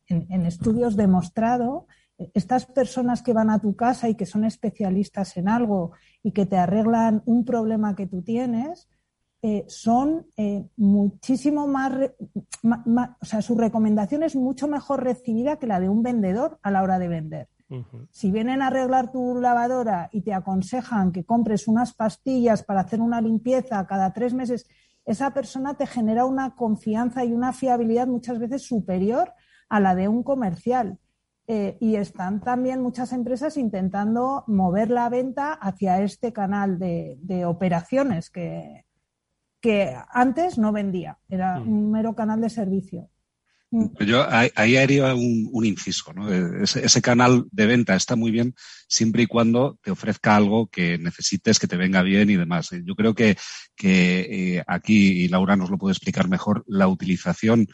en, en estudios demostrado, estas personas que van a tu casa y que son especialistas en algo y que te arreglan un problema que tú tienes, eh, son eh, muchísimo más, o sea, su recomendación es mucho mejor recibida que la de un vendedor a la hora de vender. Si vienen a arreglar tu lavadora y te aconsejan que compres unas pastillas para hacer una limpieza cada tres meses, esa persona te genera una confianza y una fiabilidad muchas veces superior a la de un comercial. Eh, y están también muchas empresas intentando mover la venta hacia este canal de operaciones que, que antes no vendía, era mm. un mero canal de servicio. Mm. Yo ahí haría un, inciso. ¿no? Ese, canal de venta está muy bien siempre y cuando te ofrezca algo que necesites, que te venga bien y demás. Yo creo que, que eh, aquí, y Laura nos lo puede explicar mejor, la utilización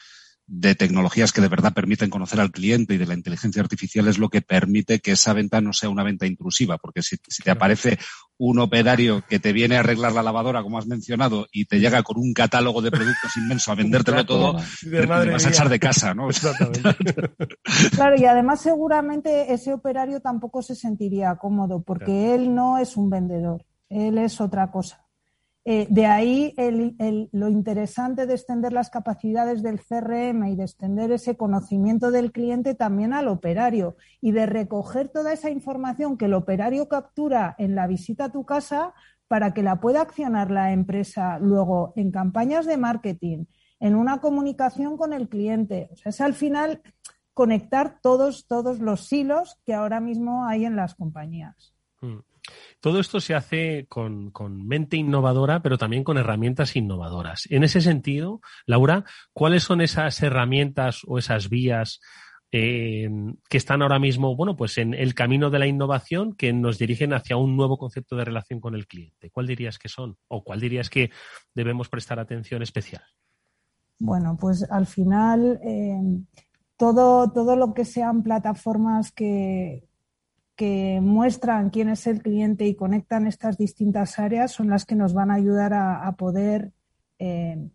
de tecnologías que de verdad permiten conocer al cliente y de la inteligencia artificial es lo que permite que esa venta no sea una venta intrusiva, porque si, te aparece un operario que te viene a arreglar la lavadora, como has mencionado, y te llega con un catálogo de productos inmenso a vendértelo todo, te, vas a echar de casa, ¿no? [laughs] claro, y además seguramente ese operario tampoco se sentiría cómodo, porque él no es un vendedor, él es otra cosa. Eh, de ahí lo interesante de extender las capacidades del CRM y de extender ese conocimiento del cliente también al operario y de recoger toda esa información que el operario captura en la visita a tu casa para que la pueda accionar la empresa luego en campañas de marketing, en una comunicación con el cliente. O sea, es al final conectar todos, todos los hilos que ahora mismo hay en las compañías. Mm. Todo esto se hace con, mente innovadora, pero también con herramientas innovadoras. En ese sentido, Laura, ¿cuáles son esas herramientas o esas vías eh, que están ahora mismo, bueno, pues en el camino de la innovación que nos dirigen hacia un nuevo concepto de relación con el cliente? ¿Cuál dirías que son? ¿O cuál dirías que debemos prestar atención especial? Bueno, pues al final eh, todo, todo lo que sean plataformas que, que muestran quién es el cliente y conectan estas distintas áreas son las que nos van a ayudar a, poder eh,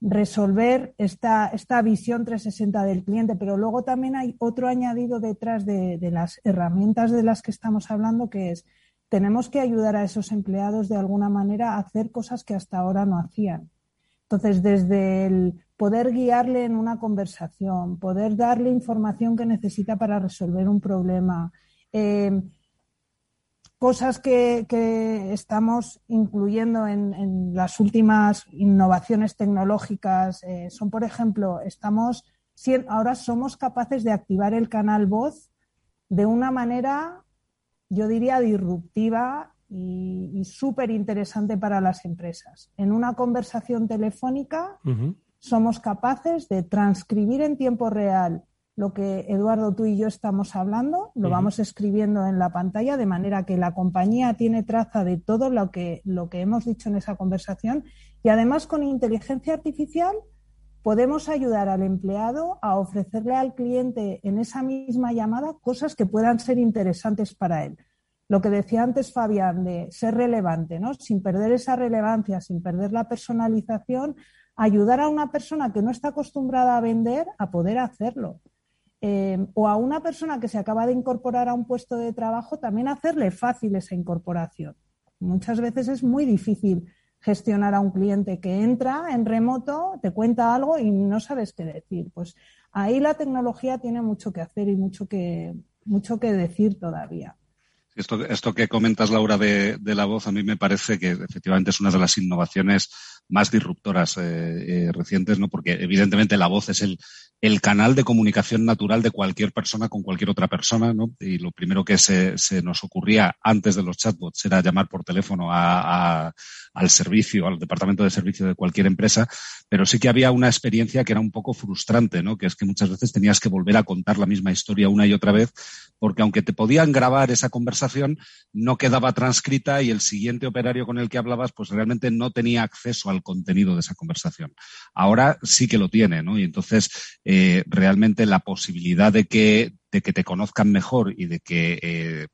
resolver esta, esta, visión 360 del cliente. Pero luego también hay otro añadido detrás de, las herramientas de las que estamos hablando, que es tenemos que ayudar a esos empleados de alguna manera a hacer cosas que hasta ahora no hacían. Entonces, desde el poder guiarle en una conversación, poder darle información que necesita para resolver un problema, Eh, cosas que, estamos incluyendo en, las últimas innovaciones tecnológicas eh, son, por ejemplo, estamos ahora somos capaces de activar el canal voz de una manera, yo diría, disruptiva y, súper interesante para las empresas. En una conversación telefónica somos capaces de transcribir en tiempo real lo que Eduardo, tú y yo estamos hablando, lo vamos escribiendo en la pantalla de manera que la compañía tiene traza de todo lo que, lo que hemos dicho en esa conversación y además con inteligencia artificial podemos ayudar al empleado a ofrecerle al cliente en esa misma llamada cosas que puedan ser interesantes para él. Lo que decía antes Fabián de ser relevante, ¿no? Sin perder esa relevancia, sin perder la personalización, ayudar a una persona que no está acostumbrada a vender a poder hacerlo. Eh, o a una persona que se acaba de incorporar a un puesto de trabajo, también hacerle fácil esa incorporación. Muchas veces es muy difícil gestionar a un cliente que entra en remoto, te cuenta algo y no sabes qué decir. Pues ahí la tecnología tiene mucho que hacer y mucho que, mucho que decir todavía. Esto, esto que comentas, Laura, de, la voz, a mí me parece que efectivamente es una de las innovaciones más disruptoras eh, eh, recientes, ¿no? Porque evidentemente la voz es el, el canal de comunicación natural de cualquier persona con cualquier otra persona, ¿no? Y lo primero que se, nos ocurría antes de los chatbots era llamar por teléfono a, al servicio, al departamento de servicio de cualquier empresa, pero sí que había una experiencia que era un poco frustrante, ¿no? Que es que muchas veces tenías que volver a contar la misma historia una y otra vez, porque aunque te podían grabar esa conversación, no quedaba transcrita y el siguiente operario con el que hablabas, pues realmente no tenía acceso al contenido de esa conversación. Ahora sí que lo tiene, ¿no? Y entonces eh, realmente la posibilidad de que, de que te conozcan mejor y de que eh,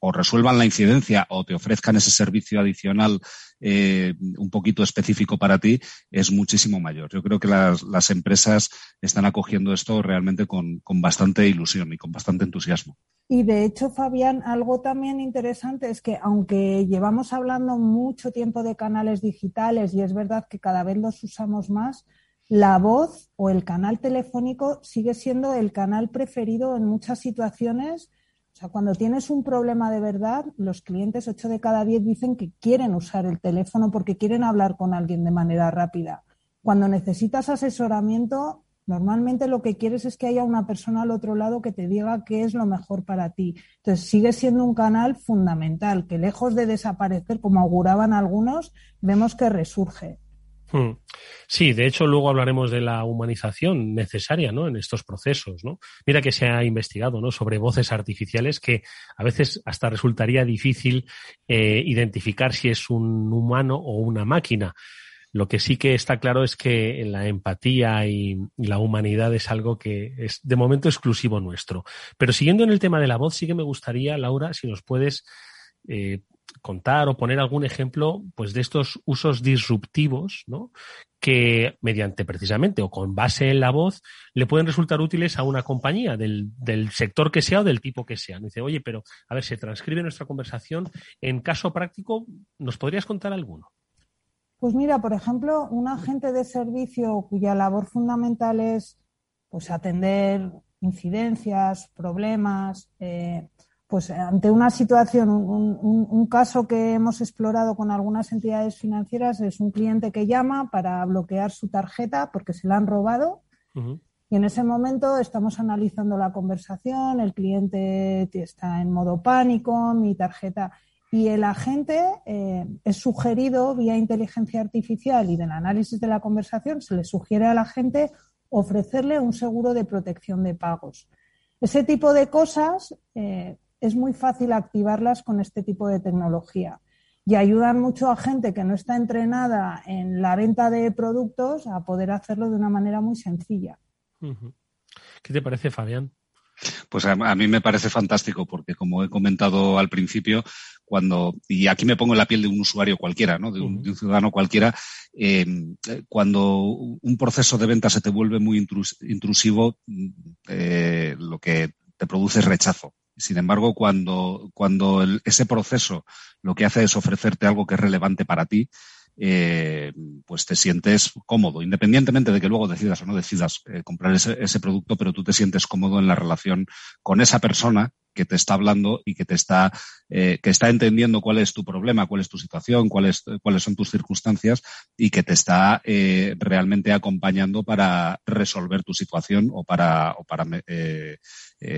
o resuelvan la incidencia o te ofrezcan ese servicio adicional eh, un poquito específico para ti es muchísimo mayor. Yo creo que las, las empresas están acogiendo esto realmente con, con, bastante ilusión y con bastante entusiasmo. Y de hecho, Fabián, algo también interesante es que aunque llevamos hablando mucho tiempo de canales digitales y es verdad que cada vez los usamos más, la voz o el canal telefónico sigue siendo el canal preferido en muchas situaciones. Sea, cuando tienes un problema de verdad, los clientes, 8 de cada 10, dicen que quieren usar el teléfono porque quieren hablar con alguien de manera rápida. Cuando necesitas asesoramiento, normalmente lo que quieres es que haya una persona al otro lado que te diga qué es lo mejor para ti. Entonces, sigue siendo un canal fundamental que lejos de desaparecer, como auguraban algunos, vemos que resurge. Hmm. Sí, de hecho luego hablaremos de la humanización necesaria ¿no? en estos procesos. ¿no? Mira que se ha investigado ¿no? sobre voces artificiales que a veces hasta resultaría difícil eh, identificar si es un humano o una máquina. Lo que sí que está claro es que la empatía y, la humanidad es algo que es de momento exclusivo nuestro. Pero siguiendo en el tema de la voz, sí que me gustaría, Laura, si nos puedes eh, contar o poner algún ejemplo pues de estos usos disruptivos ¿no? que mediante precisamente o con base en la voz le pueden resultar útiles a una compañía del, del sector que sea o del tipo que sea. dice, oye, pero a ver, se transcribe nuestra conversación. En caso práctico, ¿nos podrías contar alguno? Pues mira, por ejemplo, un agente de servicio cuya labor fundamental es pues atender incidencias, problemas, eh, pues ante una situación, un, caso que hemos explorado con algunas entidades financieras es un cliente que llama para bloquear su tarjeta porque se la han robado. Y en ese momento estamos analizando la conversación, el cliente está en modo pánico, mi tarjeta. Y el agente eh, es sugerido vía inteligencia artificial y del análisis de la conversación, se le sugiere al agente ofrecerle un seguro de protección de pagos. Ese tipo de cosas eh, es muy fácil activarlas con este tipo de tecnología y ayudan mucho a gente que no está entrenada en la venta de productos a poder hacerlo de una manera muy sencilla. ¿Qué te parece, Fabián? Pues a, mí me parece fantástico porque, como he comentado al principio, cuando, y aquí me pongo en la piel de un usuario cualquiera, ¿no? de, un, ciudadano cualquiera, em, cuando un proceso de venta se te vuelve muy intrusivo, eh, lo que te produce es rechazo. Sin embargo, cuando, cuando ese proceso lo que hace es ofrecerte algo que es relevante para ti, eh, pues te sientes cómodo, independientemente de que luego decidas o no decidas eh, comprar ese, ese, producto, pero tú te sientes cómodo en la relación con esa persona que te está hablando y que te está, eh, que está entendiendo cuál es tu problema, cuál es tu situación, cuáles, cuáles son tus circunstancias y que te está eh, realmente acompañando para resolver tu situación o para, o para eh,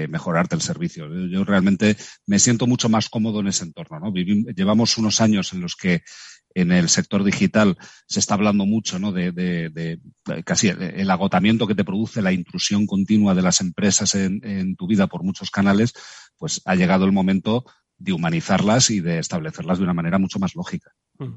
mejorarte el servicio. Yo realmente me siento mucho más cómodo en ese entorno. ¿no? llevamos unos años en los que en el sector digital se está hablando mucho ¿no? de, casi el agotamiento que te produce la intrusión continua de las empresas en, tu vida por muchos canales, pues ha llegado el momento de humanizarlas y de establecerlas de una manera mucho más lógica. Mm.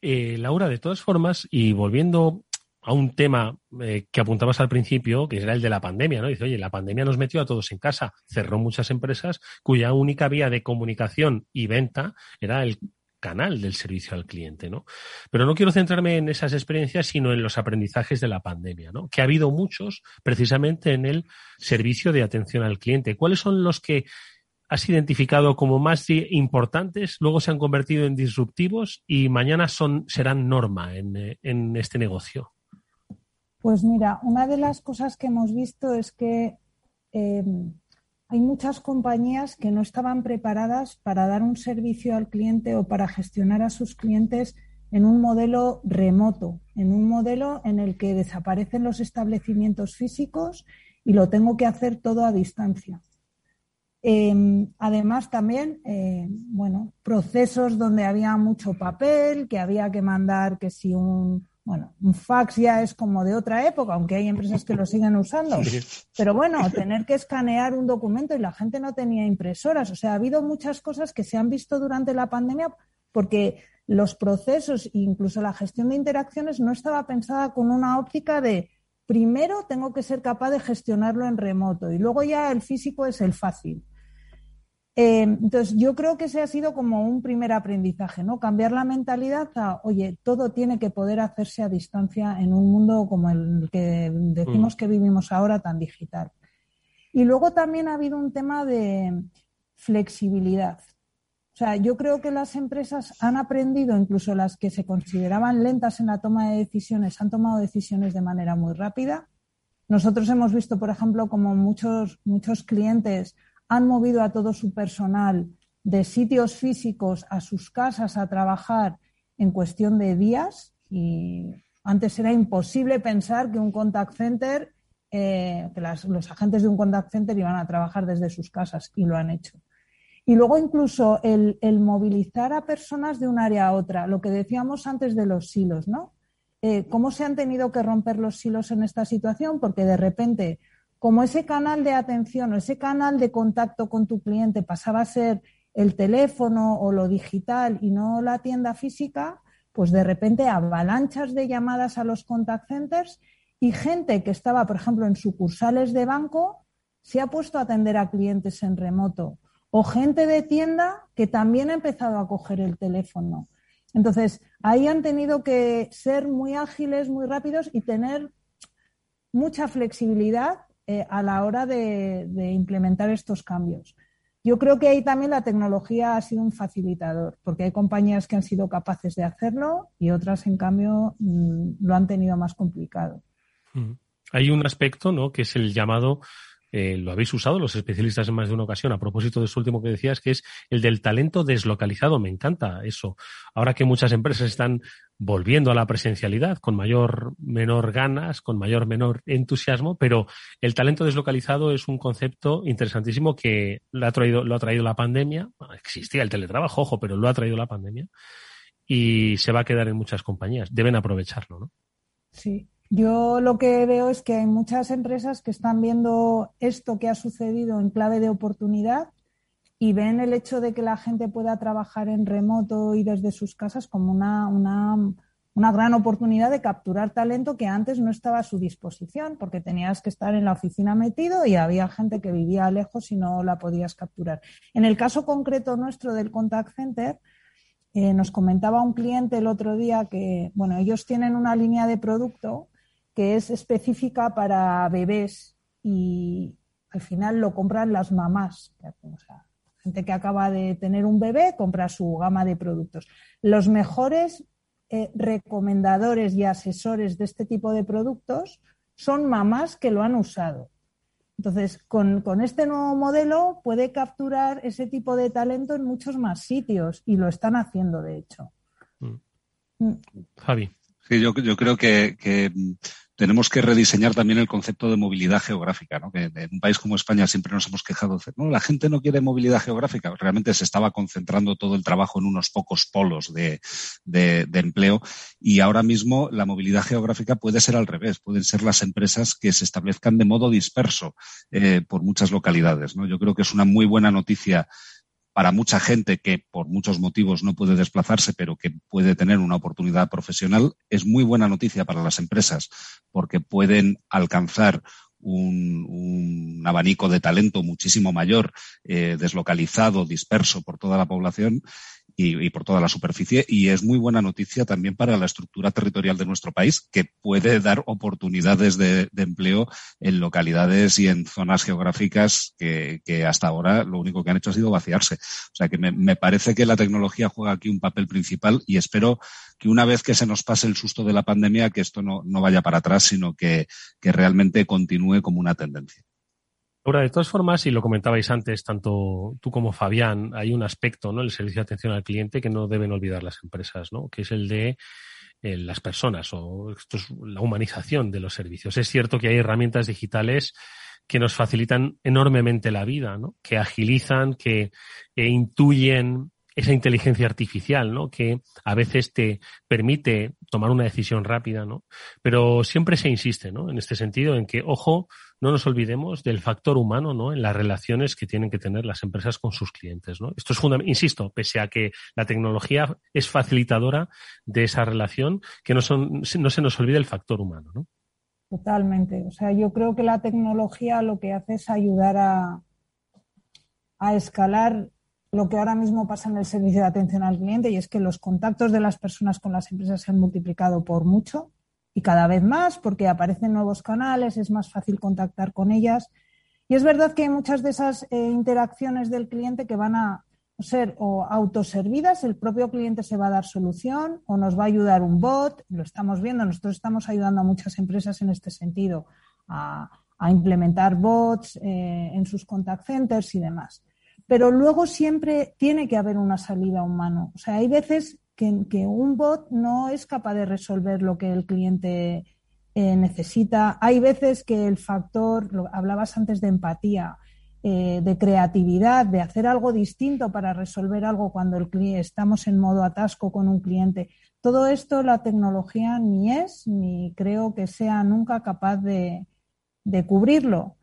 Eh, Laura, de todas formas, y volviendo a un tema eh, que apuntabas al principio, que era el de la pandemia, ¿no? Dice, oye, la pandemia nos metió a todos en casa, cerró muchas empresas cuya única vía de comunicación y venta era el canal del servicio al cliente, ¿no? Pero no quiero centrarme en esas experiencias, sino en los aprendizajes de la pandemia, ¿no? Que ha habido muchos precisamente en el servicio de atención al cliente. ¿Cuáles son los que has identificado como más importantes, luego se han convertido en disruptivos y mañana son, serán norma en, este negocio? Pues mira, una de las cosas que hemos visto es que eh, hay muchas compañías que no estaban preparadas para dar un servicio al cliente o para gestionar a sus clientes en un modelo remoto, en un modelo en el que desaparecen los establecimientos físicos y lo tengo que hacer todo a distancia. Em, además, también, eh, bueno, procesos donde había mucho papel, que había que mandar que si un, bueno, un fax ya es como de otra época, aunque hay empresas que lo siguen usando. Pero bueno, tener que escanear un documento y la gente no tenía impresoras. O sea, ha habido muchas cosas que se han visto durante la pandemia porque los procesos incluso la gestión de interacciones no estaba pensada con una óptica de primero tengo que ser capaz de gestionarlo en remoto y luego ya el físico es el fácil. Eh, entonces, yo creo que ese ha sido como un primer aprendizaje, ¿no? Cambiar la mentalidad a, oye, todo tiene que poder hacerse a distancia en un mundo como el que decimos mm. que vivimos ahora tan digital. Y luego también ha habido un tema de flexibilidad. O sea, yo creo que las empresas han aprendido, incluso las que se consideraban lentas en la toma de decisiones, han tomado decisiones de manera muy rápida. Nosotros hemos visto, por ejemplo, como muchos, muchos clientes han movido a todo su personal de sitios físicos a sus casas a trabajar en cuestión de días y antes era imposible pensar que un contact center, eh, que los agentes de un contact center iban a trabajar desde sus casas y lo han hecho. Y luego incluso el, movilizar a personas de un área a otra, lo que decíamos antes de los silos, ¿no? Eh, ¿Cómo se han tenido que romper los silos en esta situación? Porque de repente como ese canal de atención o ese canal de contacto con tu cliente pasaba a ser el teléfono o lo digital y no la tienda física, pues de repente avalanchas de llamadas a los contact centers y gente que estaba, por ejemplo, en sucursales de banco, se ha puesto a atender a clientes en remoto. O gente de tienda que también ha empezado a coger el teléfono. Entonces, ahí han tenido que ser muy ágiles, muy rápidos y tener mucha flexibilidad eh, a la hora de, implementar estos cambios. Yo creo que ahí también la tecnología ha sido un facilitador, porque hay compañías que han sido capaces de hacerlo y otras, en cambio, mm, lo han tenido más complicado. Hay un aspecto, ¿no? Que es el llamado eh, lo habéis usado los especialistas en más de una ocasión a propósito de eso último que decías, que es el del talento deslocalizado. Me encanta eso. Ahora que muchas empresas están volviendo a la presencialidad con mayor, menor ganas, con mayor, menor entusiasmo, pero el talento deslocalizado es un concepto interesantísimo que lo ha traído, lo ha traído la pandemia. Existía el teletrabajo, ojo, pero lo ha traído la pandemia y se va a quedar en muchas compañías. Deben aprovecharlo, ¿no? Sí. Yo lo que veo es que hay muchas empresas que están viendo esto que ha sucedido en clave de oportunidad y ven el hecho de que la gente pueda trabajar en remoto y desde sus casas como una, una, gran oportunidad de capturar talento que antes no estaba a su disposición porque tenías que estar en la oficina metido y había gente que vivía lejos y no la podías capturar. En el caso concreto nuestro del contact center, eh, nos comentaba un cliente el otro día que, bueno, ellos tienen una línea de producto que es específica para bebés y al final lo compran las mamás. O sea, gente que acaba de tener un bebé compra su gama de productos. Los mejores eh, recomendadores y asesores de este tipo de productos son mamás que lo han usado. Entonces, con, con, este nuevo modelo puede capturar ese tipo de talento en muchos más sitios y lo están haciendo, de hecho. Mm. Mm. Javi. Sí, yo, yo creo que, que tenemos que rediseñar también el concepto de movilidad geográfica, ¿no? Que en un país como España siempre nos hemos quejado no, la gente no quiere movilidad geográfica. Realmente se estaba concentrando todo el trabajo en unos pocos polos de, de, de empleo y ahora mismo la movilidad geográfica puede ser al revés, pueden ser las empresas que se establezcan de modo disperso eh, por muchas localidades, ¿no? Yo creo que es una muy buena noticia para mucha gente que por muchos motivos no puede desplazarse, pero que puede tener una oportunidad profesional, es muy buena noticia para las empresas porque pueden alcanzar un, abanico de talento muchísimo mayor, eh, deslocalizado, disperso por toda la población y, por toda la superficie. Y es muy buena noticia también para la estructura territorial de nuestro país, que puede dar oportunidades de, empleo en localidades y en zonas geográficas que, que, hasta ahora lo único que han hecho ha sido vaciarse. O sea que me, me parece que la tecnología juega aquí un papel principal y espero que una vez que se nos pase el susto de la pandemia, que esto no, no vaya para atrás, sino que, que realmente continúe como una tendencia. Ahora, de todas formas, y lo comentabais antes, tanto tú como Fabián, hay un aspecto, ¿no? El servicio de atención al cliente que no deben olvidar las empresas, ¿no? Que es el de eh, las personas o esto es la humanización de los servicios. Es cierto que hay herramientas digitales que nos facilitan enormemente la vida, ¿no? Que agilizan, que eh, intuyen esa inteligencia artificial, ¿no? Que a veces te permite tomar una decisión rápida, ¿no? Pero siempre se insiste, ¿no? En este sentido, en que, ojo, no nos olvidemos del factor humano, ¿no? En las relaciones que tienen que tener las empresas con sus clientes, ¿no? Esto es fundamental, insisto, pese a que la tecnología es facilitadora de esa relación, que no, son, no se nos olvide el factor humano, ¿no? Totalmente. O sea, yo creo que la tecnología lo que hace es ayudar a, a escalar lo que ahora mismo pasa en el servicio de atención al cliente y es que los contactos de las personas con las empresas se han multiplicado por mucho y cada vez más porque aparecen nuevos canales, es más fácil contactar con ellas. Y es verdad que hay muchas de esas eh, interacciones del cliente que van a ser o autoservidas, el propio cliente se va a dar solución o nos va a ayudar un bot, lo estamos viendo, nosotros estamos ayudando a muchas empresas en este sentido a, implementar bots eh, en sus contact centers y demás pero luego siempre tiene que haber una salida humana. O sea, hay veces que, un bot no es capaz de resolver lo que el cliente eh, necesita. Hay veces que el factor, lo, hablabas antes de empatía, eh, de creatividad, de hacer algo distinto para resolver algo cuando el estamos en modo atasco con un cliente. Todo esto la tecnología ni es ni creo que sea nunca capaz de cubrirlo.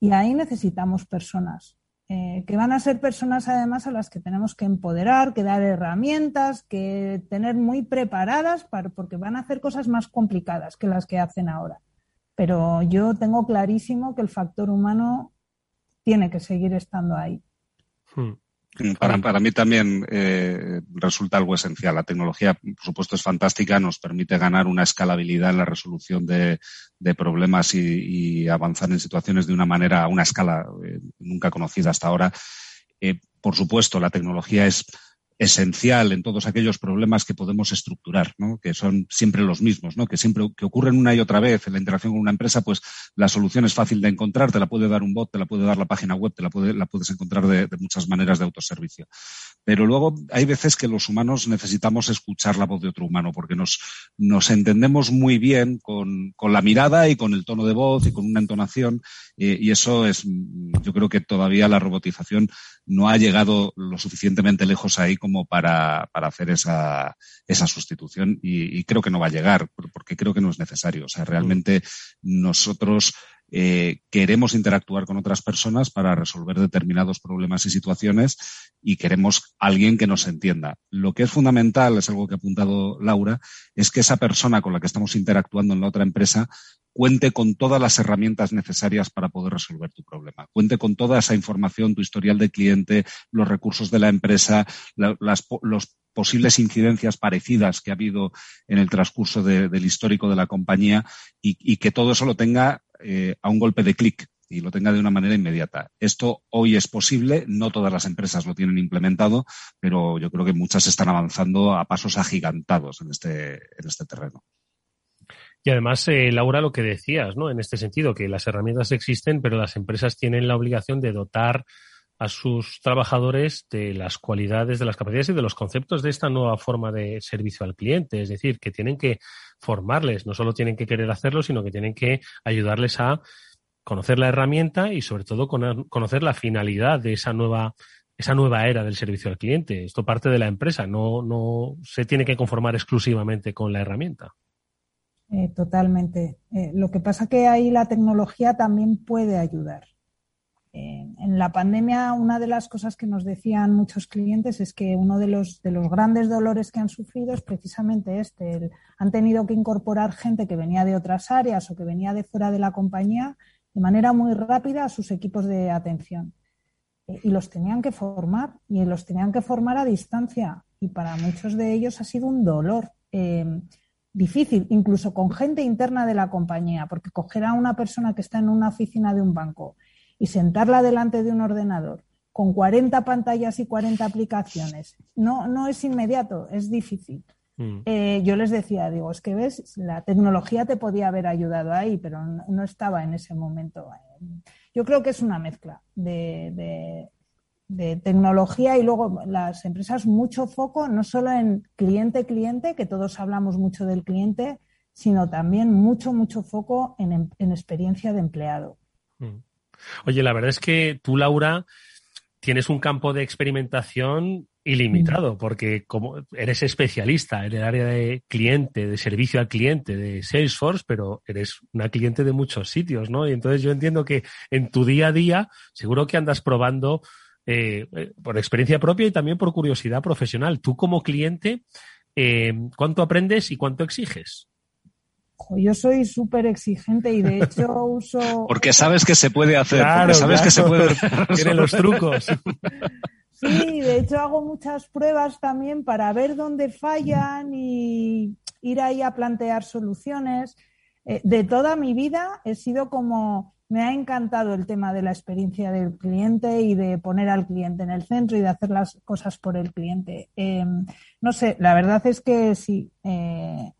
Y ahí necesitamos personas eh, que van a ser personas además a las que tenemos que empoderar, que dar herramientas, que tener muy preparadas para, porque van a hacer cosas más complicadas que las que hacen ahora. Pero yo tengo clarísimo que el factor humano tiene que seguir estando ahí. Hmm. Para, para, mí también eh, resulta algo esencial. La tecnología, por supuesto, es fantástica, nos permite ganar una escalabilidad en la resolución de, de problemas y, y, avanzar en situaciones de una manera, a una escala eh, nunca conocida hasta ahora. Eh, por supuesto, la tecnología es esencial en todos aquellos problemas que podemos estructurar, ¿no? que son siempre los mismos, ¿no? que siempre que ocurren una y otra vez en la interacción con una empresa, pues la solución es fácil de encontrar, te la puede dar un bot, te la puede dar la página web, te la, puede, la puedes encontrar de, muchas maneras de autoservicio. Pero luego hay veces que los humanos necesitamos escuchar la voz de otro humano porque nos, entendemos muy bien con la mirada y con el tono de voz y con una entonación y eso es, yo creo que todavía la robotización no ha llegado lo suficientemente lejos ahí como para, para hacer esa, esa sustitución y, y, creo que no va a llegar porque creo que no es necesario. O sea, realmente nosotros eh, queremos interactuar con otras personas para resolver determinados problemas y situaciones y queremos alguien que nos entienda. Lo que es fundamental, es algo que ha apuntado Laura, es que esa persona con la que estamos interactuando en la otra empresa cuente con todas las herramientas necesarias para poder resolver tu problema. Cuente con toda esa información, tu historial de cliente, los recursos de la empresa, la, las, posibles incidencias parecidas que ha habido en el transcurso de, del histórico de la compañía y, que todo eso lo tenga eh, a un golpe de clic y lo tenga de una manera inmediata. Esto hoy es posible, no todas las empresas lo tienen implementado, pero yo creo que muchas están avanzando a pasos agigantados en este, en este terreno. Y además, eh, Laura, lo que decías, ¿no? En este sentido, que las herramientas existen, pero las empresas tienen la obligación de dotar a sus trabajadores de las cualidades, de las capacidades y de los conceptos de esta nueva forma de servicio al cliente. Es decir, que tienen que formarles, no solo tienen que querer hacerlo, sino que tienen que ayudarles a conocer la herramienta y sobre todo conocer la finalidad de esa nueva esa nueva era del servicio al cliente. Esto parte de la empresa, no, no se tiene que conformar exclusivamente con la herramienta. Eh, totalmente. Eh, lo que pasa que ahí la tecnología también puede ayudar. Eh, en la pandemia, una de las cosas que nos decían muchos clientes es que uno de los, de los grandes dolores que han sufrido es precisamente este. han tenido que incorporar gente que venía de otras áreas o que venía de fuera de la compañía de manera muy rápida a sus equipos de atención. Eh, y los tenían que formar, y los tenían que formar a distancia. Y para muchos de ellos ha sido un dolor. Eh, difícil, incluso con gente interna de la compañía, porque coger a una persona que está en una oficina de un banco y sentarla delante de un ordenador con 40 pantallas y 40 aplicaciones, no, no es inmediato, es difícil. Mm. Eh, yo les decía, digo, es que ves, la tecnología te podía haber ayudado ahí, pero no, estaba en ese momento. Yo creo que es una mezcla de, de, tecnología y luego las empresas mucho foco, no solo en cliente-cliente, que todos hablamos mucho del cliente, sino también mucho, mucho foco en, en experiencia de empleado. Mm. Oye, la verdad es que tú, Laura, tienes un campo de experimentación ilimitado, porque como eres especialista en el área de cliente, de servicio al cliente, de Salesforce, pero eres una cliente de muchos sitios, ¿no? Y entonces yo entiendo que en tu día a día seguro que andas probando eh, eh, por experiencia propia y también por curiosidad profesional. Tú como cliente, eh, ¿cuánto aprendes y cuánto exiges? Yo soy súper exigente y de hecho [laughs] uso... Porque sabes que se puede hacer, porque sabes que se puede [laughs] hacer. Tiene los trucos. [laughs] Sí, de hecho hago muchas pruebas también para ver dónde fallan y ir ahí a plantear soluciones. Eh, de toda mi vida he sido como, me ha encantado el tema de la experiencia del cliente y de poner al cliente en el centro y de hacer las cosas por el cliente. Em, no sé, la verdad es que sí. Eh,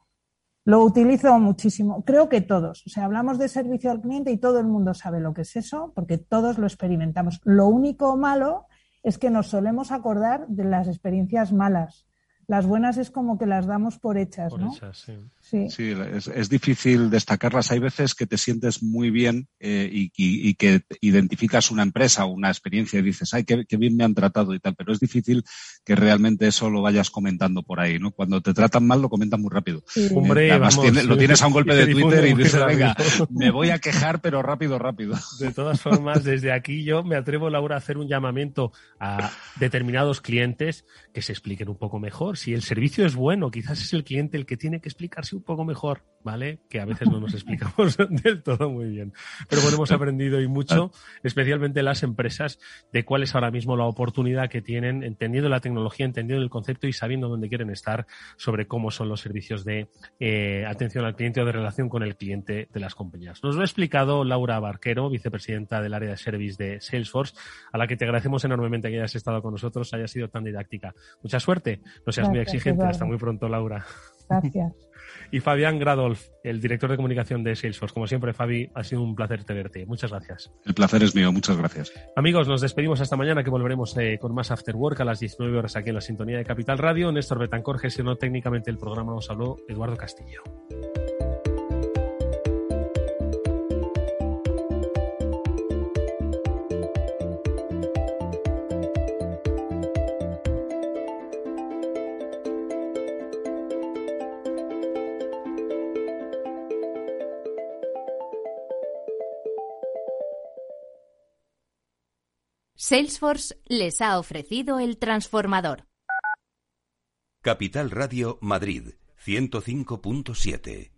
lo utilizo muchísimo. Creo que todos. O sea, hablamos de servicio al cliente y todo el mundo sabe lo que es eso, porque todos lo experimentamos. Lo único malo es que nos solemos acordar de las experiencias malas las buenas es como que las damos por hechas, ¿no? sí. Sí. es, difícil destacarlas. Hay veces que te sientes muy bien eh, y, que identificas una empresa o una experiencia y dices, ay, qué, bien me han tratado y tal, pero es difícil que realmente eso lo vayas comentando por ahí, ¿no? Cuando te tratan mal lo comentan muy rápido. Hombre, además lo tienes a un golpe de Twitter y dices, venga, [laughs] me voy a quejar, pero rápido, rápido. De todas formas, desde aquí yo me atrevo, Laura, a hacer un llamamiento a determinados clientes que se expliquen un poco mejor si el servicio es bueno, quizás es el cliente el que tiene que explicarse un poco mejor, ¿vale? Que a veces no nos explicamos [laughs] del todo muy bien. Pero bueno, hemos aprendido y mucho, [laughs] especialmente las empresas, de cuál es ahora mismo la oportunidad que tienen, entendiendo la tecnología, entendiendo el concepto y sabiendo dónde quieren estar sobre cómo son los servicios de eh, atención al cliente o de relación con el cliente de las compañías. Nos lo ha explicado Laura Barquero, vicepresidenta del área de service de Salesforce, a la que te agradecemos enormemente que hayas estado con nosotros, haya sido tan didáctica. Mucha suerte, no seas muy exigente. Hasta muy pronto, Laura. Gracias. [laughs] y Fabián Gradolf, el director de comunicación de Salesforce. Como siempre, Fabi, ha sido un placer tenerte. Muchas gracias. El placer es mío. Muchas gracias. Amigos, nos despedimos hasta mañana que volveremos eh, con más After Work a las 19 horas aquí en la sintonía de Capital Radio. Néstor Betancor gestionó técnicamente el programa. Os habló Eduardo Castillo. Salesforce les ha ofrecido el transformador. Capital Radio Madrid 105.7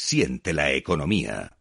Siente la economía.